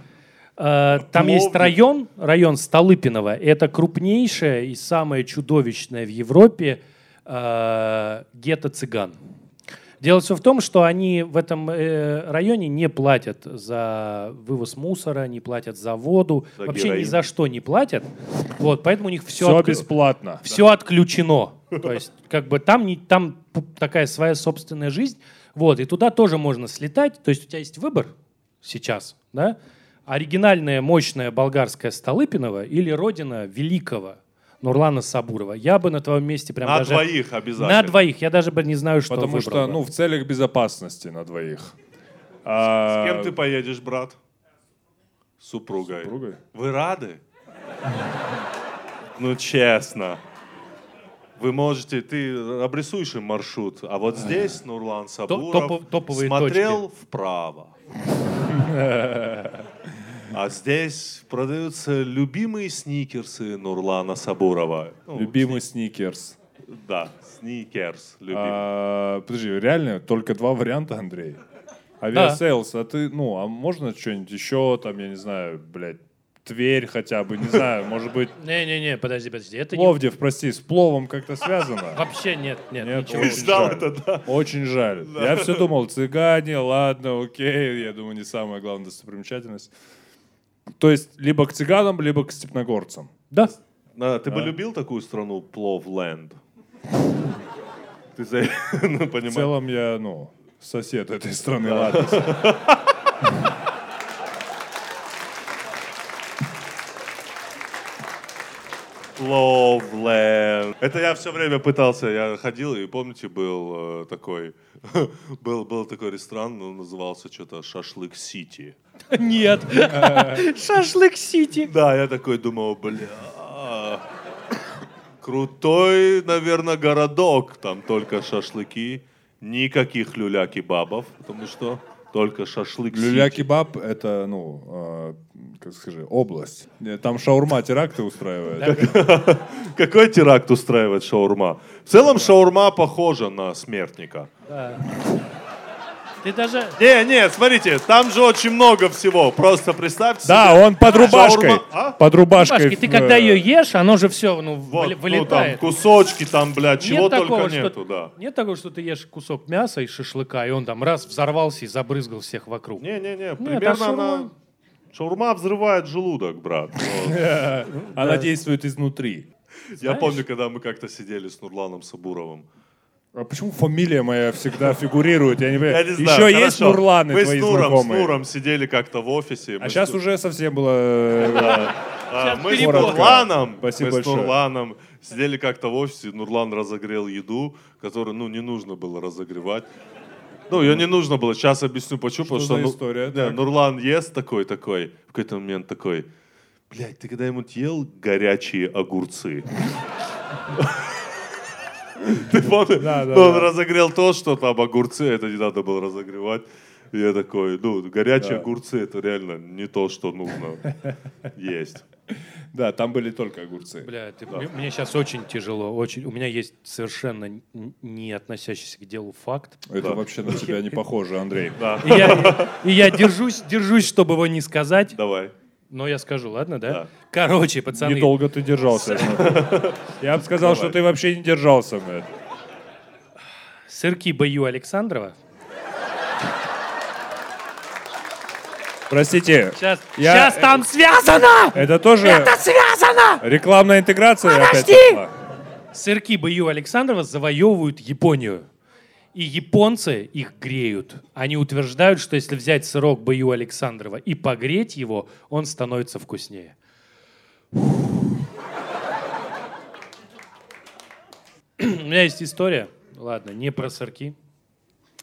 э, там есть район, район Столыпиново. Это крупнейшее и самое чудовищное в Европе э, гетто цыган. Дело все в том, что они в этом э, районе не платят за вывоз мусора, не платят за воду, За вообще ни героин. за что не платят. Вот, поэтому у них все, Все бесплатно. все отключено. То есть, как бы там, не, там такая своя собственная жизнь. Вот, и туда тоже можно слетать. То есть у тебя есть выбор сейчас, да? Оригинальная, мощная болгарская Столыпинова или родина великого Нурлана Сабурова. Я бы на твоем месте прям На даже... двоих обязательно. На двоих. Я даже бы не знаю, что Потому выбрал что, бы. ну, в целях безопасности на двоих. С А, кем ты поедешь, брат? С супругой. Супругой? Вы рады? Ну, честно. Вы можете, ты обрисуешь им маршрут, а вот здесь Нурлан Сабуров топовые смотрел вправо. А здесь продаются любимые сникерсы Нурлана Сабурова. Ну, Любимый сникерс. Да, сникерс любимый. А, подожди, реально только два варианта, Андрей? Aviasales, а ты, ну, а можно что-нибудь еще, там, я не знаю, блядь, Тверь хотя бы, не знаю, может быть, <laughs> Не-не-не, подожди, подожди. Это не- Пловдив, прости, с пловом как-то связано? Вообще нет, нет, Нет, ничего. очень ждал жаль. это, да. Очень жаль. Я все думал, цыгане, ладно, окей, я думаю, не самая главная достопримечательность. То есть либо к цыганам, либо к степногорцам. Да. А, ты бы Да. любил такую страну Пловленд? Ты за... <laughs> ну, В понимаешь? целом я, ну, Сосед этой страны, ладно. <laughs> Loveland. Это я все время пытался, я ходил, и помните, был э, такой, <laughs> был, был такой ресторан, он назывался что-то Шашлык Сити. Нет. <laughs> Шашлык Сити. Да, я такой думал, бля, крутой, наверное, городок, там только шашлыки, никаких люля-кебабов, потому что только шашлык Люля-кебаб — это, ну, э, как скажи, область. Э, Там шаурма теракты устраивает. <laughs> Какой теракт устраивает шаурма? В целом шаурма похожа на смертника. Да. Ты даже... Не, не, смотрите, там же очень много всего. Просто представьте Да, себе. он под рубашкой. Шаурма- а? Под рубашкой. Пашки, ты когда э, ее ешь, оно же все ну, Вот, выли- ну, там вылетает. кусочки, там, блядь, чего нет только такого, нету, что, да. Нет такого, что ты ешь кусок мяса и шашлыка, и он там раз взорвался и забрызгал всех вокруг. Не-не-не, а примерно шаурма- она... Шаурма взрывает желудок, брат. <laughs> Она действует изнутри. Я помню, когда мы как-то сидели с Нурланом Сабуровым. А почему фамилия моя всегда фигурирует? Я не Я понимаю. не знаю, Еще есть хорошо. Нурланы Мы твои с Нуром, знакомые? с Нуром сидели как-то в офисе. А мы сейчас с- уже совсем было... э, А, мы с перебор. Нурланом, Спасибо с большое. Нурланом сидели как-то в офисе, Нурлан разогрел еду, которую, ну, не нужно было разогревать. Ну, ее не нужно было, сейчас объясню почему, потому за что ну, история? не, Так. Нурлан ест такой-такой, в какой-то момент такой, блядь, ты когда-нибудь ел горячие огурцы? <laughs> Ты помнишь? Да, да, Он да. разогрел то, что там огурцы, это не надо было разогревать. И я такой, ну, горячие Да. огурцы, это реально не то, что нужно есть. Да, там были только огурцы. Бля, ты- мне, мне сейчас очень тяжело, очень. У меня есть совершенно не относящийся к делу факт. Это Да. вообще на тебя не похоже, Андрей. Да, И я, и я держусь, держусь, чтобы его не сказать, давай. Но я скажу, ладно, да? Да. Короче, пацаны, Недолго ты держался. я бы сказал, что ты вообще не держался. блядь. сырки Бою Александрова. Простите, Сейчас, Я- сейчас там связано! это тоже Это связано! рекламная интеграция опять Подожди! пошла? Сырки Бою Александрова завоевывают Японию. И японцы их греют. Они утверждают, что если взять сырок Бою Александрова и погреть его, он становится вкуснее. <clears throat> У меня есть история. Ладно, не про сырки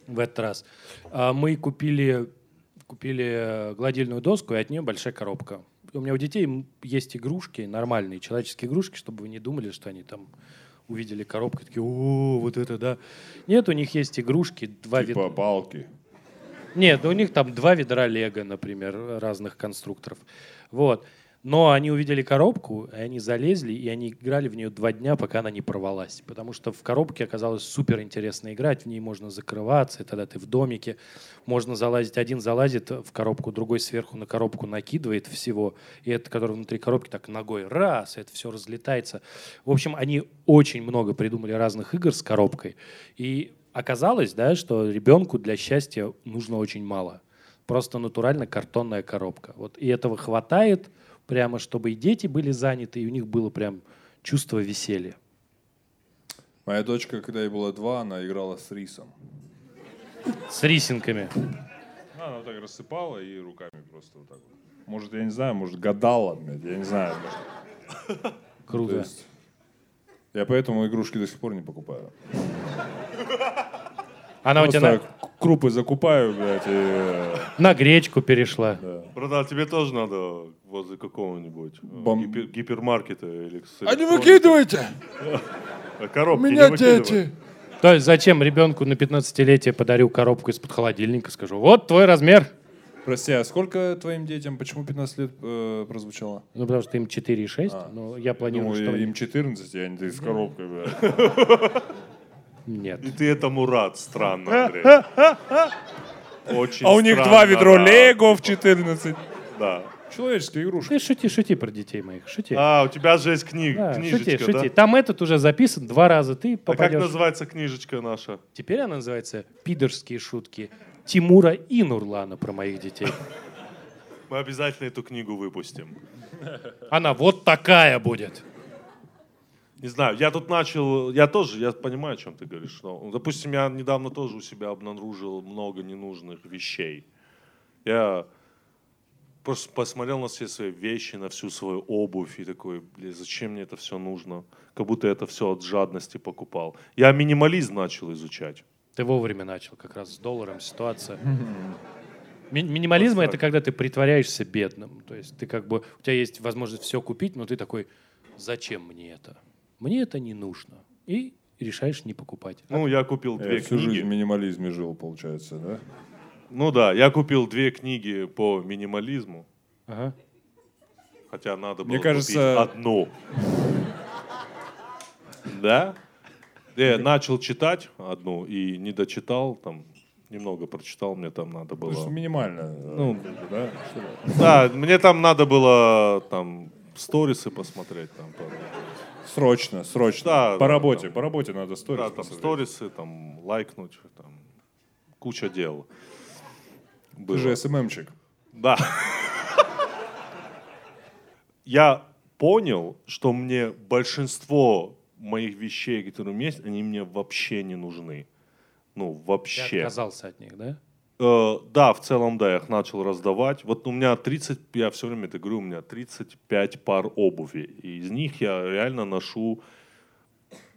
в этот раз. А, Мы купили, купили э, гладильную доску, и от нее большая коробка. У меня у детей есть игрушки, нормальные человеческие игрушки, чтобы вы не думали, что они там увидели коробку такие, о, вот это да. Нет, у них есть игрушки, два Типа вида. палки. Нет, у них там два ведра Лего, например, разных конструкторов. Вот. Но они увидели коробку, и они залезли, и они играли в нее два дня, пока она не порвалась. Потому что в коробке оказалась супер интересно играть, в ней можно закрываться, и тогда ты в домике. Можно залазить, один залазит в коробку, другой сверху на коробку накидывает всего, и это, который внутри коробки, так ногой раз, это все разлетается. В общем, они очень много придумали разных игр с коробкой. И оказалось, да, что ребенку для счастья нужно очень мало. Просто натурально картонная коробка. Вот. И этого хватает прямо, чтобы и дети были заняты, и у них было прям чувство веселья. Моя дочка, когда ей было два, она играла с рисом. С рисинками. Она вот так рассыпала и руками просто вот так вот. Может, я не знаю, может, гадала, блядь, я не знаю. может. То Круто. есть, я поэтому игрушки до сих пор не покупаю. Она у тебя Просто на, к- крупы закупаю, блядь, и... э, на гречку перешла. Братан, тебе тоже надо возле какого-нибудь э, Бом- гипер- гипермаркета или... А не выкидывайте! <laughs> А У коробки меня не выкидывай. дети! То есть зачем ребенку на 15-летие подарю коробку из-под холодильника, скажу, вот твой размер. Прости, а сколько твоим детям, почему 15 лет э, прозвучало? Ну, потому что им 4 и 6, А. но я планирую, Ну, что... им 14, и они ты с коробкой, блядь. <laughs> Нет. И ты этому рад, странно, Андрей. Очень А у них странно два ведро рад. Лего в 14. Да. Человеческие игрушки. Ты шути, шути про детей моих, шути. А, у тебя же есть книг, Да, книжечка, шути, да? шути. Там этот уже записан два раза, ты А как попадешь. называется книжечка наша? Теперь она называется «Пидорские шутки» Тимура и Нурлана про моих детей. Мы обязательно эту книгу выпустим. Она вот такая будет. Не знаю, я тут начал, я тоже, я понимаю, о чем ты говоришь. Но, допустим, я недавно тоже у себя обнаружил много ненужных вещей. Я просто посмотрел на все свои вещи, на всю свою обувь и такой, блин, зачем мне это все нужно? Как будто я это все от жадности покупал. Я минимализм начал изучать. Ты вовремя начал, как раз с долларом ситуация. Ми- Минимализм это когда ты притворяешься бедным. То есть ты как бы у тебя есть возможность все купить, но ты такой, зачем мне это? Мне это не нужно. И решаешь не покупать. Ну, я купил Я две всю жизнь в книги. минимализме жил, получается, да? Ну да, я купил две книги по минимализму, Ага. хотя надо было Мне кажется- купить одну. Да? Я начал читать одну и не дочитал, там немного прочитал, мне там надо Потому что было. минимально. Ну, как бы, да? Да, мне там надо было там сторисы посмотреть, там, по- Срочно, срочно. Да, по да, работе, там. по работе надо сторис да, там посмотреть. сторисы, там лайкнуть, там куча дел. Ты было. же СММчик. Да. Я понял, что мне большинство моих вещей, которые у меня есть, они мне вообще не нужны. Ну, Ты вообще. отказался от них, да? Э, да, в целом, да, я их начал раздавать. Вот у меня 30, я все время это говорю, у меня 35 пар обуви. И из них я реально ношу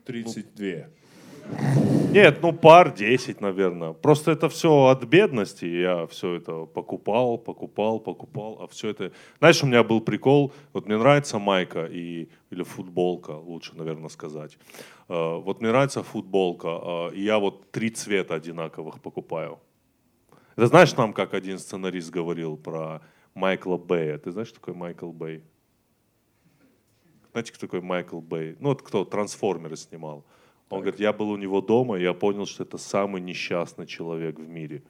32. Нет, ну пар 10, наверное. Просто это все от бедности. Я все это покупал, покупал, покупал. А все это... Знаешь, у меня был прикол. Вот мне нравится майка и, или футболка, лучше, наверное, сказать. Э, Вот мне нравится футболка. э, И я вот три цвета одинаковых покупаю. Это знаешь, нам как один сценарист говорил про Майкла Бэя. Ты знаешь, что такое Майкл Бэй? Знаете, кто такой Майкл Бэй? Ну, вот кто трансформеры снимал. Он говорит, я был у него дома, и я понял, что это самый несчастный человек в мире.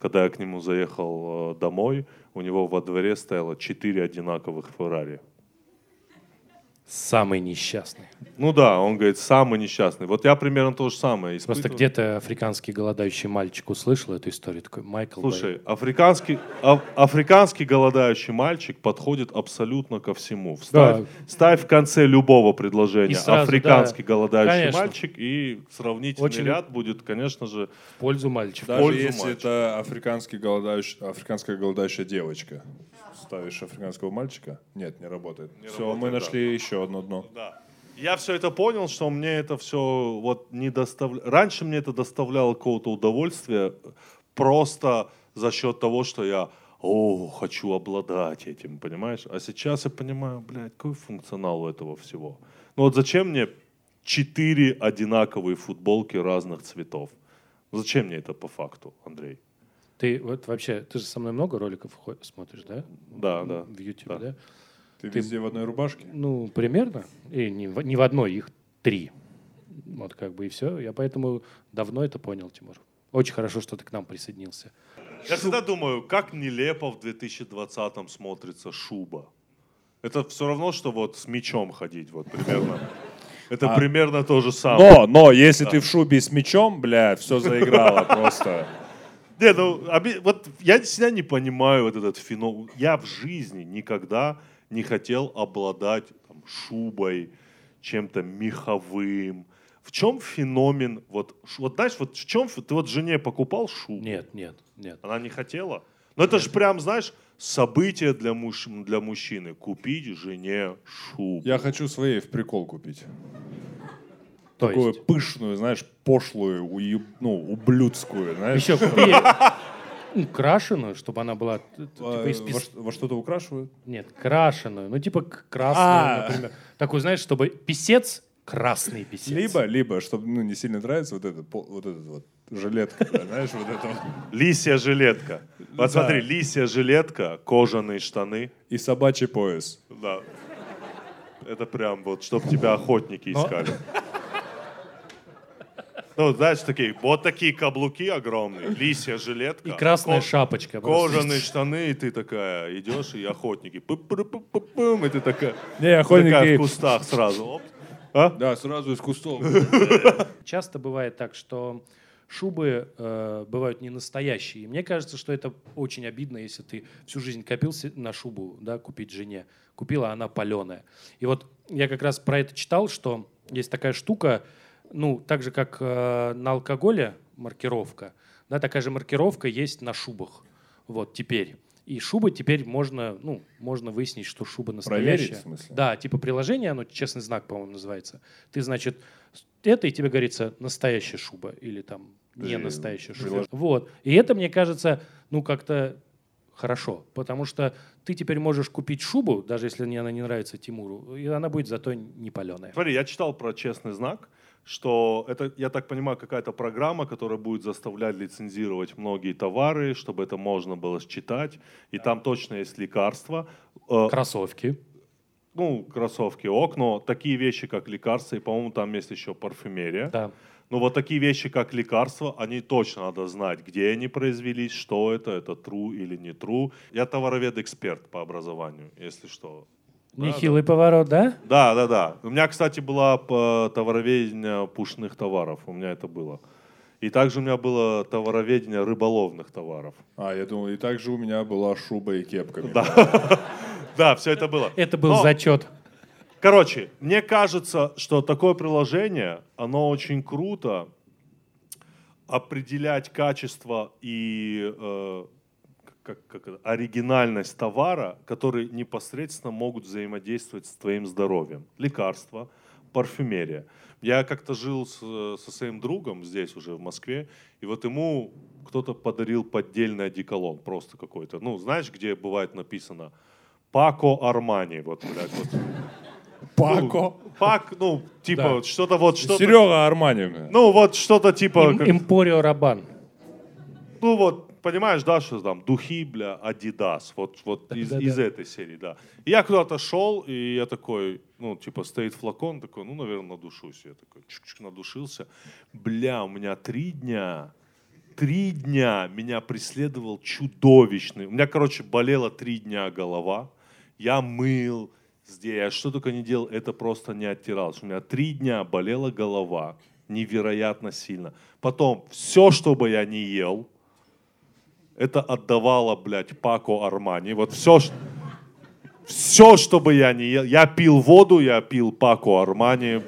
Когда я к нему заехал э, домой, у него во дворе стояло четыре одинаковых Феррари. Самый несчастный. Ну да, он говорит, самый несчастный. Вот я примерно то же самое Просто испытываю. где-то африканский голодающий мальчик услышал эту историю, такой Майкл Бэй. Слушай, африканский, а- африканский голодающий мальчик подходит абсолютно ко всему. Вставь, Да. ставь в конце любого предложения И сразу, африканский да. голодающий Конечно. мальчик, и сравнительный Очень- ряд будет, конечно же, в пользу мальчика. Даже пользу если мальчика. это африканский голодающий, африканская голодающая девочка. Ставишь африканского мальчика? Нет, не работает. Все, работает, мы да. нашли еще одно дно. Да. Я все это понял, что мне это все вот не доставляет. Раньше мне это доставляло какого-то удовольствия просто за счет того, что я о, хочу обладать этим, понимаешь? А сейчас я понимаю, блядь, какой функционал у этого всего? Ну вот зачем мне четыре одинаковые футболки разных цветов? Зачем мне это по факту, Андрей? Ты вот вообще, ты же со мной много роликов смотришь, да? Да, да. В YouTube, да. да? Ты, Ты- везде в одной рубашке? Ну, примерно. И не в, не в одной, их три. Вот как бы и все. Я поэтому давно это понял, Тимур. Очень хорошо, что ты к нам присоединился. Я всегда думаю, как нелепо в 2020-м смотрится шуба. Это все равно, что вот с мечом ходить, вот примерно. Это А- примерно то же самое. Но, но, если ты в шубе с мечом, блядь, все заиграло просто. Не, ну, вот я всегда не понимаю вот этот феномен. Я в жизни никогда не хотел обладать там, шубой, чем-то меховым. В чем феномен, вот, вот знаешь, вот в чем, ты вот жене покупал шубу? Нет, нет, нет. Она не хотела? Но это же прям, знаешь, событие для, муж, для мужчины. Купить жене шубу. Я хочу своей в прикол купить. То Такую есть, пышную, знаешь, пошлую, уеб- ну, ублюдскую, знаешь. еще купи ну, крашеную, чтобы она была типа из во, пес- ш- во что-то украшивают? Нет, крашеную. Ну, типа красную, А. например. Такой, знаешь, чтобы писец, красный писец. Либо, либо, чтобы ну, не сильно нравится, вот этот, вот этот вот жилетка, да, знаешь, вот это вот. Лисья жилетка. Вот смотри, лисья жилетка, кожаные штаны. И собачий пояс. Да. Это прям вот, чтобы тебя охотники Но- искали. Ну, знаешь, такие, вот такие каблуки огромные, лисья жилетка. И красная ко- шапочка. просто. Кожаные штаны, и ты такая идешь, и охотники. пы-пы-пы-пы-пым, И ты такая, Не, такая охотники... в кустах сразу. Оп. А? Да, сразу из кустов. <laughs> Часто бывает так, что шубы э, бывают не настоящие. И Мне кажется, что это очень обидно, если ты всю жизнь копился на шубу, да, купить жене. Купила, а она паленая. И вот я как раз про это читал, что есть такая штука, ну, так же, как э, на алкоголе маркировка, да, такая же маркировка есть на шубах. Вот теперь. И шубы теперь можно, ну, можно выяснить, что шуба настоящая. Проверить, в смысле? Да, типа приложение, оно честный знак, по-моему, называется. Ты, значит, это, и тебе говорится настоящая шуба или там не настоящая шуба. прилож- Вот. И это, мне кажется, ну, как-то хорошо, потому что ты теперь можешь купить шубу, даже если она не нравится Тимуру, и она будет зато не паленая. Смотри, я читал про честный знак, что это, я так понимаю, какая-то программа, которая будет заставлять лицензировать многие товары, чтобы это можно было считать. И там точно есть лекарства. Э, Кроссовки. ну, кроссовки, ок, но такие вещи, как лекарства, и, по-моему, там есть еще парфюмерия. Да. Но вот такие вещи, как лекарства, они точно надо знать, где они произвелись, что это, это true или не true. Я товаровед-эксперт по образованию, если что. Нехилый поворот, да? Да, да, да. У меня, кстати, была по товароведение пушных товаров. У меня это было. И также у меня было товароведение рыболовных товаров. А, я думал, и также у меня была шуба и кепка. Да, <laughs> все это было. Это был Но- зачет. Короче, мне кажется, что такое приложение, оно очень круто определять качество и э, как, как это, оригинальность товара, которые непосредственно могут взаимодействовать с твоим здоровьем. Лекарства, парфюмерия. Я как-то жил с, со своим другом здесь уже в Москве, и вот ему кто-то подарил поддельный одеколон, просто какой-то. Ну, знаешь, где бывает написано Пако Армани, вот, блядь, вот. Пако. Ну, Пак, ну, типа, Да. вот что-то вот, что-то... Серега Армани. бля. Ну, вот что-то типа... Им- как- Эмпорио Рабан. ну, вот, понимаешь, да, что там, духи, бля, Адидас, вот, вот из, да, из да. этой серии, да. И я куда-то шел, и я такой, ну, типа, стоит флакон, такой, ну, наверное, надушусь. Я такой, чик-чик, надушился. Бля, у меня три дня, три дня меня преследовал чудовищный. У меня, короче, болела три дня голова. Я мыл, здесь, я что только не делал, это просто не оттиралось. У меня три дня болела голова, невероятно сильно. Потом, все, что бы я не ел, это отдавало, блядь, Пако Армани. Вот все, все, что бы я не ел. Я пил воду, я пил Пако Армани.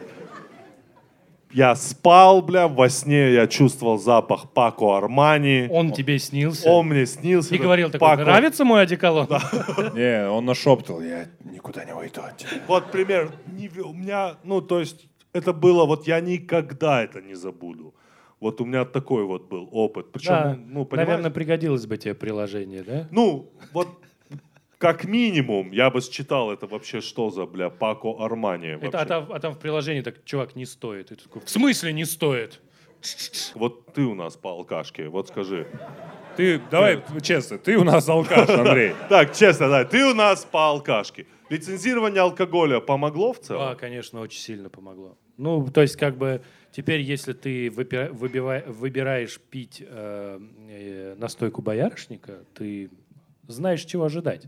Я спал, бля, во сне я чувствовал запах Пако Армани. Он тебе снился. Он мне снился. И этот говорил такой, Пако. нравится мой одеколон? <laughs> Не, он нашептал, я никуда не уйду от тебя. Вот пример. Не у меня, ну, то есть, это было, вот я никогда это не забуду. Вот у меня такой вот был опыт. Причем, Да, ну, понимаешь? наверное, пригодилось бы тебе приложение, да? Ну, вот как минимум, я бы считал это вообще что за, бля, Пако Армани вообще. Это, а, там, а там в приложении так, чувак, не стоит. И ты такой, в смысле не стоит? Вот ты у нас по алкашке, вот скажи. Ты, давай, честно, ты у нас алкаш, Андрей. <laughs> Так, честно, да, ты у нас по алкашке. Лицензирование алкоголя помогло в целом? Да, конечно, очень сильно помогло. Ну, то есть, как бы, теперь, если ты выбираешь пить э, э, настойку боярышника, ты знаешь, чего ожидать.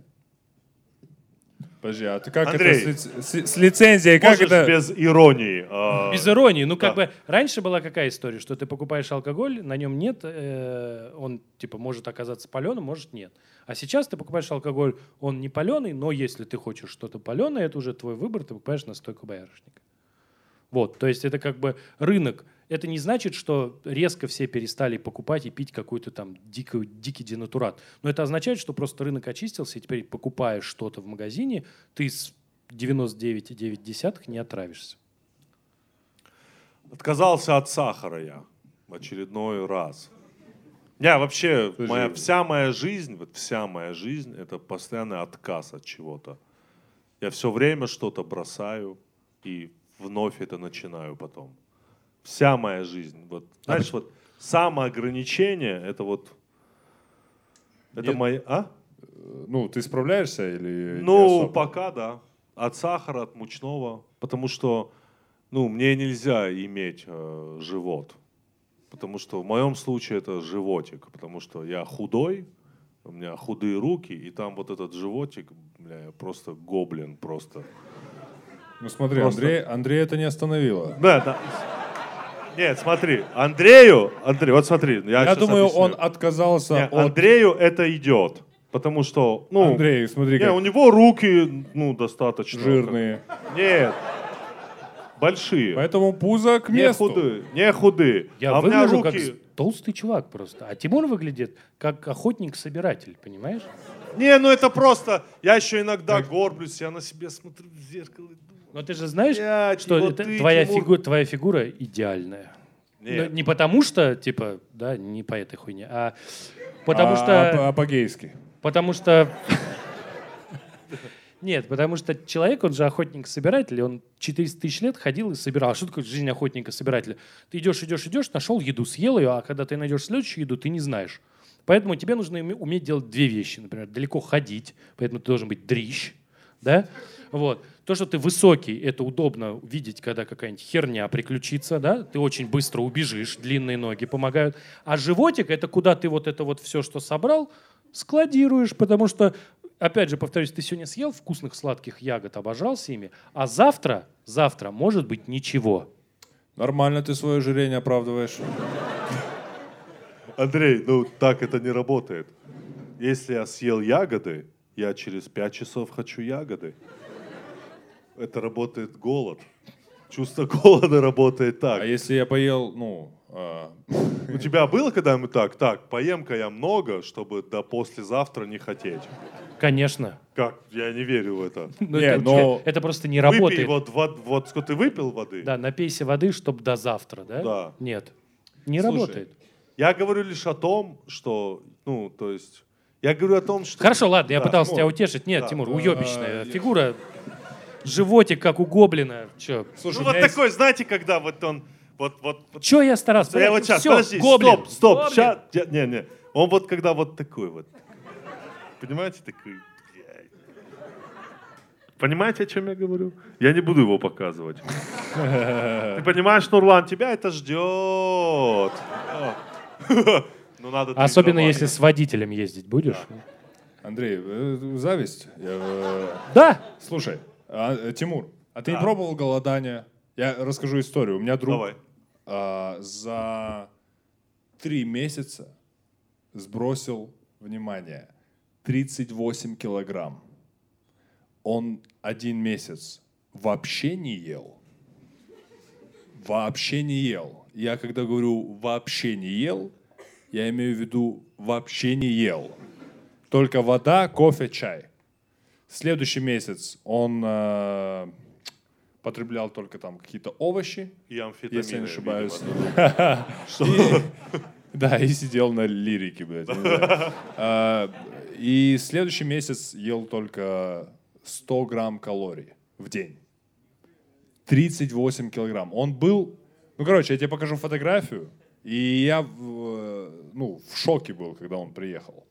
Подожди, а ты как Андрей. это с, с- с лицензией, как это? без иронии. а, Без иронии. Ну, как да. бы, раньше была какая история, что ты покупаешь алкоголь, на нем нет, э, он, типа, может оказаться паленым, может нет. А сейчас ты покупаешь алкоголь, он не паленый, но если ты хочешь что-то паленое, это уже твой выбор, ты покупаешь настойку боярышника. Вот, то есть это как бы рынок. Это не значит, что резко все перестали покупать и пить какой-то там дикий, дикий денатурат. Но это означает, что просто рынок очистился, и теперь покупаешь что-то в магазине, ты с 99,9 не отравишься. Отказался от сахара я в очередной раз. Я вообще, моя, вся моя жизнь, вот вся моя жизнь, это постоянный отказ от чего-то. Я все время что-то бросаю и вновь это начинаю потом. Вся моя жизнь. Вот, знаешь, вот самоограничение, это вот... Это Нет. моя... А? Ну, ты справляешься или Ну, пока да. От сахара, от мучного. Потому что, ну, мне нельзя иметь э, живот. Потому что в моем случае это животик. Потому что я худой, у меня худые руки, и там вот этот животик, бля, я просто гоблин просто. Ну смотри, Просто- Андрей, Андрей это не остановило. Да, да. Нет, смотри, Андрею, Андрей, вот смотри, я, Я щас думаю, объясню. он отказался Не, от... Андрею это идет. Потому что, ну, Андрей, смотри, не, как у него руки, ну, достаточно. жирные. Нет. большие. Поэтому пузо к Не месту. худые, не худые. Я а выгляжу руки... как толстый чувак просто. А Тимур выглядит как охотник-собиратель, понимаешь? Не, ну это просто... Я еще иногда горблюсь, я на себя смотрю в зеркало. Но ты же знаешь, «Блядь, что вот это ты, твоя, Тимур». фигу- твоя фигура идеальная. Нет. Ну, не потому что, типа, да, не по этой хуйне, а потому А- что... а- по-гейски. Потому что... <laughs> Нет, потому что человек, он же охотник-собиратель, он 400 тысяч лет ходил и собирал. А что такое жизнь охотника-собирателя? Ты идешь, идешь, идешь, нашел еду, съел ее, а когда ты найдешь следующую еду, ты не знаешь. Поэтому тебе нужно уме- уметь делать две вещи. Например, далеко ходить, поэтому ты должен быть дрищ, да? Вот. То, что ты высокий, это удобно видеть, когда какая-нибудь херня приключится, да? Ты очень быстро убежишь, длинные ноги помогают. А животик — это куда ты вот это вот все, что собрал, складируешь, потому что, опять же, повторюсь, ты сегодня съел вкусных сладких ягод, обожрался ими, а завтра, завтра может быть ничего. Нормально ты свое ожирение оправдываешь. Андрей, ну так это не работает. Если я съел ягоды, я через пять часов хочу ягоды. Это работает голод. Чувство голода работает так. А если я поел, ну, а, <laughs> У тебя было когда-нибудь так? Так, поем-ка я много, чтобы до послезавтра не хотеть. Конечно. Как? Я не верю в это. <laughs> Но Не, это, но- это просто не Выпей работает. вот, вот, вот сколько ты выпил воды. Да, напейся воды, чтобы до завтра, да? Да. Нет. Не Слушай, работает. Я говорю лишь о том, что, ну, то есть, я говорю о том, что... Хорошо, ладно, я Да. пытался Тимур. тебя утешить. Нет, Да. Тимур, А, уебищная я- фигура. Животик, как у гоблина. Че? слушай, Ну вот есть- такой, знаете, когда вот он, вот, вот, вот Че я старался? Я вот сейчас, Всё, подожди, гоблин. стоп, стоп, Гоблин. ща- я- не, не, он вот когда вот такой вот, понимаете, такой. Понимаете, о чем я говорю? Я не буду его показывать. <laughs> Ты понимаешь, Нурлан, тебя это ждет. <laughs> Ну надо Особенно если с водителем ездить будешь. Андрей, э, зависть. Я, э, Да. Слушай, а, э, Тимур, а ты Да. не пробовал голодание? Я расскажу историю. У меня друг Давай. а, за три месяца сбросил, внимание, 38 килограмм. Он один месяц вообще не ел. Вообще не ел. Я когда говорю вообще не ел, я имею в виду вообще не ел. Только вода, кофе, чай. Следующий месяц он э, потреблял только там какие-то овощи, И амфетамины, если я не ошибаюсь. <laughs> Да, и сидел на лирике, блядь. А, И следующий месяц ел только 100 грамм калорий в день. 38 килограмм. Он был... Ну, короче, я тебе покажу фотографию. И я в, ну, в шоке был, когда он приехал.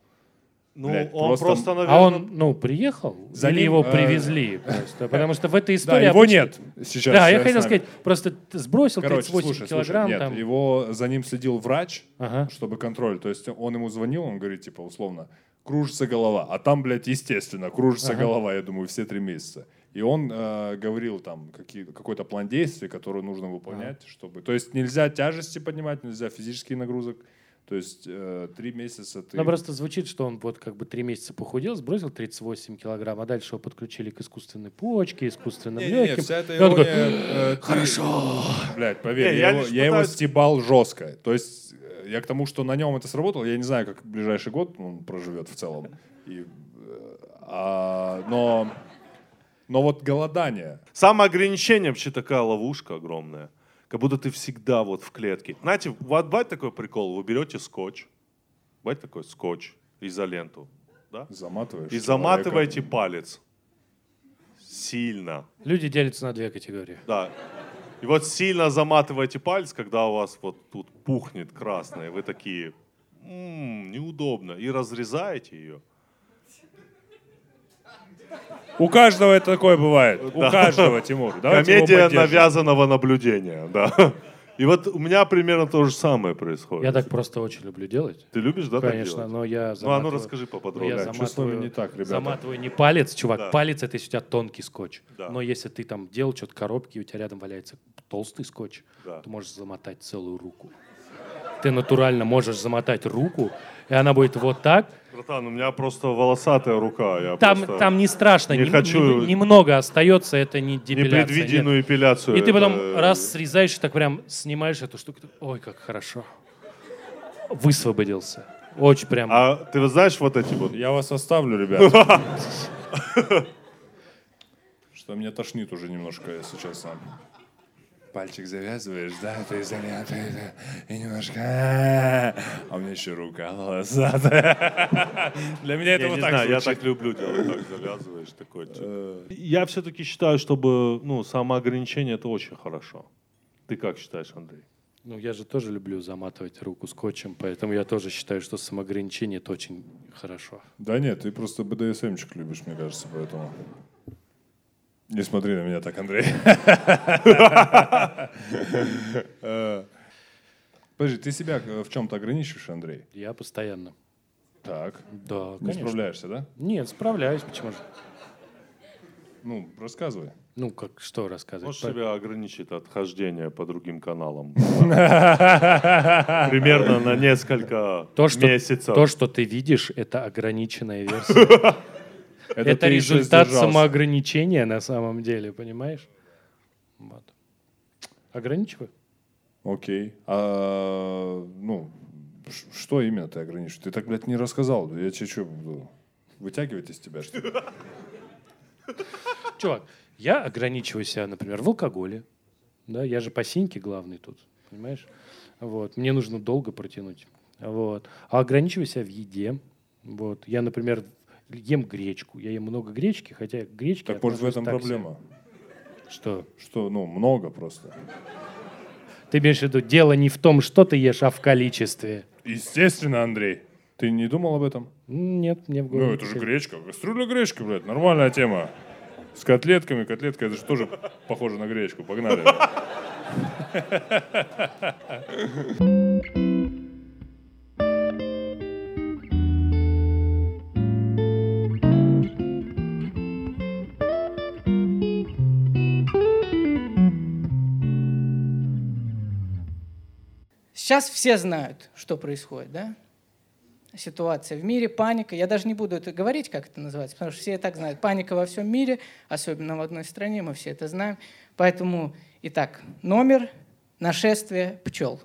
Ну, Блядь, он просто- просто, А наверное... он, ну, приехал? За или ним, его э, привезли просто? <laughs> Потому что в этой Да, истории... его обычно- нет сейчас. Да, я э, хотел сказать, просто сбросил Короче, 38 слушай, килограмм. слушай, нет, там. его за ним следил врач, Ага. чтобы контроль. То есть он ему звонил, он говорит, типа, условно, кружится голова. А там, блядь, естественно, кружится Ага. голова, я думаю, все три месяца. И он э, говорил там какие, какой-то план действий, который нужно выполнять, чтобы... То есть нельзя тяжести поднимать, нельзя физических нагрузок. То есть э, три месяца ты... Ну, просто звучит, что он вот как бы три месяца похудел, сбросил 38 килограмм, а дальше его подключили к искусственной почке, искусственным Не-не-не, легким. вся эта И он такой, ирония, э, ты- Хорошо. Блядь, поверь, Не, я, я его, я его стебал жестко. То есть э, я к тому, что на нем это сработало, я не знаю, как ближайший год он проживет в целом. И, э, а, но, но вот голодание. Самоограничение вообще такая ловушка огромная. Как будто ты всегда вот в клетке. Знаете, вот бывает такой прикол, вы берете скотч, бывает такой скотч, изоленту, да? Заматываешь. И человека. заматываете палец. Сильно, Люди делятся на две категории. да. И вот сильно заматываете палец, когда у вас вот тут пухнет красное, вы такие, «М, неудобно, и разрезаете ее. У каждого это такое бывает. У каждого, Тимур. Давайте Комедия навязанного наблюдения, да. И вот у меня примерно то же самое происходит. Я так просто очень люблю делать. Ты любишь, да, Конечно, но я Ну, а заматываю... ну расскажи я поподробнее. Что с вами заматываю, не так, ребята? заматываю не палец, чувак. Да. Палец это если у тебя тонкий скотч. Да. Но если ты там делал что-то коробки, и у тебя рядом валяется толстый скотч, Да. то можешь замотать целую руку. ты натурально можешь замотать руку, и она будет вот так. Братан, у меня просто волосатая рука. Я Там, просто там не страшно, не нем- хочу- нем- немного остается, это не депиляция. нет. непредвиденную эпиляцию. И ты это- потом раз срезаешь, так прям снимаешь эту штуку. ты, Ой, как хорошо. Высвободился. Очень прям. А ты вот знаешь вот эти вот... Я вас оставлю, ребят. <laughs> Что меня тошнит уже немножко, если честно. Пальчик завязываешь, да, ты да, и немножко... А у меня еще рука волосатая. Для меня это Я вот не так знаю, я так люблю делать, так завязываешь такой. типа. Я все-таки считаю, чтобы, ну, самоограничение это очень хорошо. Ты как считаешь, Андрей? Ну, я же тоже люблю заматывать руку скотчем, поэтому я тоже считаю, что самоограничение это очень хорошо. Да нет, ты просто БДСМчик любишь, мне кажется, поэтому... Не смотри на меня так, Андрей. <laughs> Э, Подожди, ты себя в чем-то ограничиваешь, Андрей? Я постоянно. Так. Да, Не конечно. справляешься, да? Нет, справляюсь, почему же? Ну, рассказывай. Ну, как что рассказывать? Можешь По- себя ограничить от хождения по другим каналам? Примерно на несколько То, что, месяцев. то, что ты видишь, это ограниченная версия. <laughs> Это еще результат самоограничения на самом деле, понимаешь? Вот. Ограничиваю. Окей. А, ну, что именно ты ограничиваешь? Ты так, блядь, не рассказал. Я тебе что, буду вытягивать из тебя, что ли? <laughs> Чувак, я ограничиваю себя, например, в алкоголе. Да, я же по синьке главный тут, понимаешь? Вот. Мне нужно долго протянуть. Вот. А ограничиваю себя в еде. Вот. Я, например, ем гречку. Я ем много гречки, хотя к гречке Так может в этом проблема? Что? Что, ну, много просто. Ты имеешь в виду, дело не в том, что ты ешь, а в количестве. Естественно, Андрей. Ты не думал об этом? Нет, мне в голову. Ну, это же гречка. Кастрюля гречка, блядь, нормальная тема. С котлетками. Котлетка, это же тоже похоже на гречку. Погнали. <laughs> Сейчас все знают, что происходит, да? Ситуация в мире, паника. Я даже не буду это говорить, как это называется, потому что все и так знают. Паника во всем мире, особенно в одной стране, мы все это знаем. Поэтому, итак, номер нашествия пчел.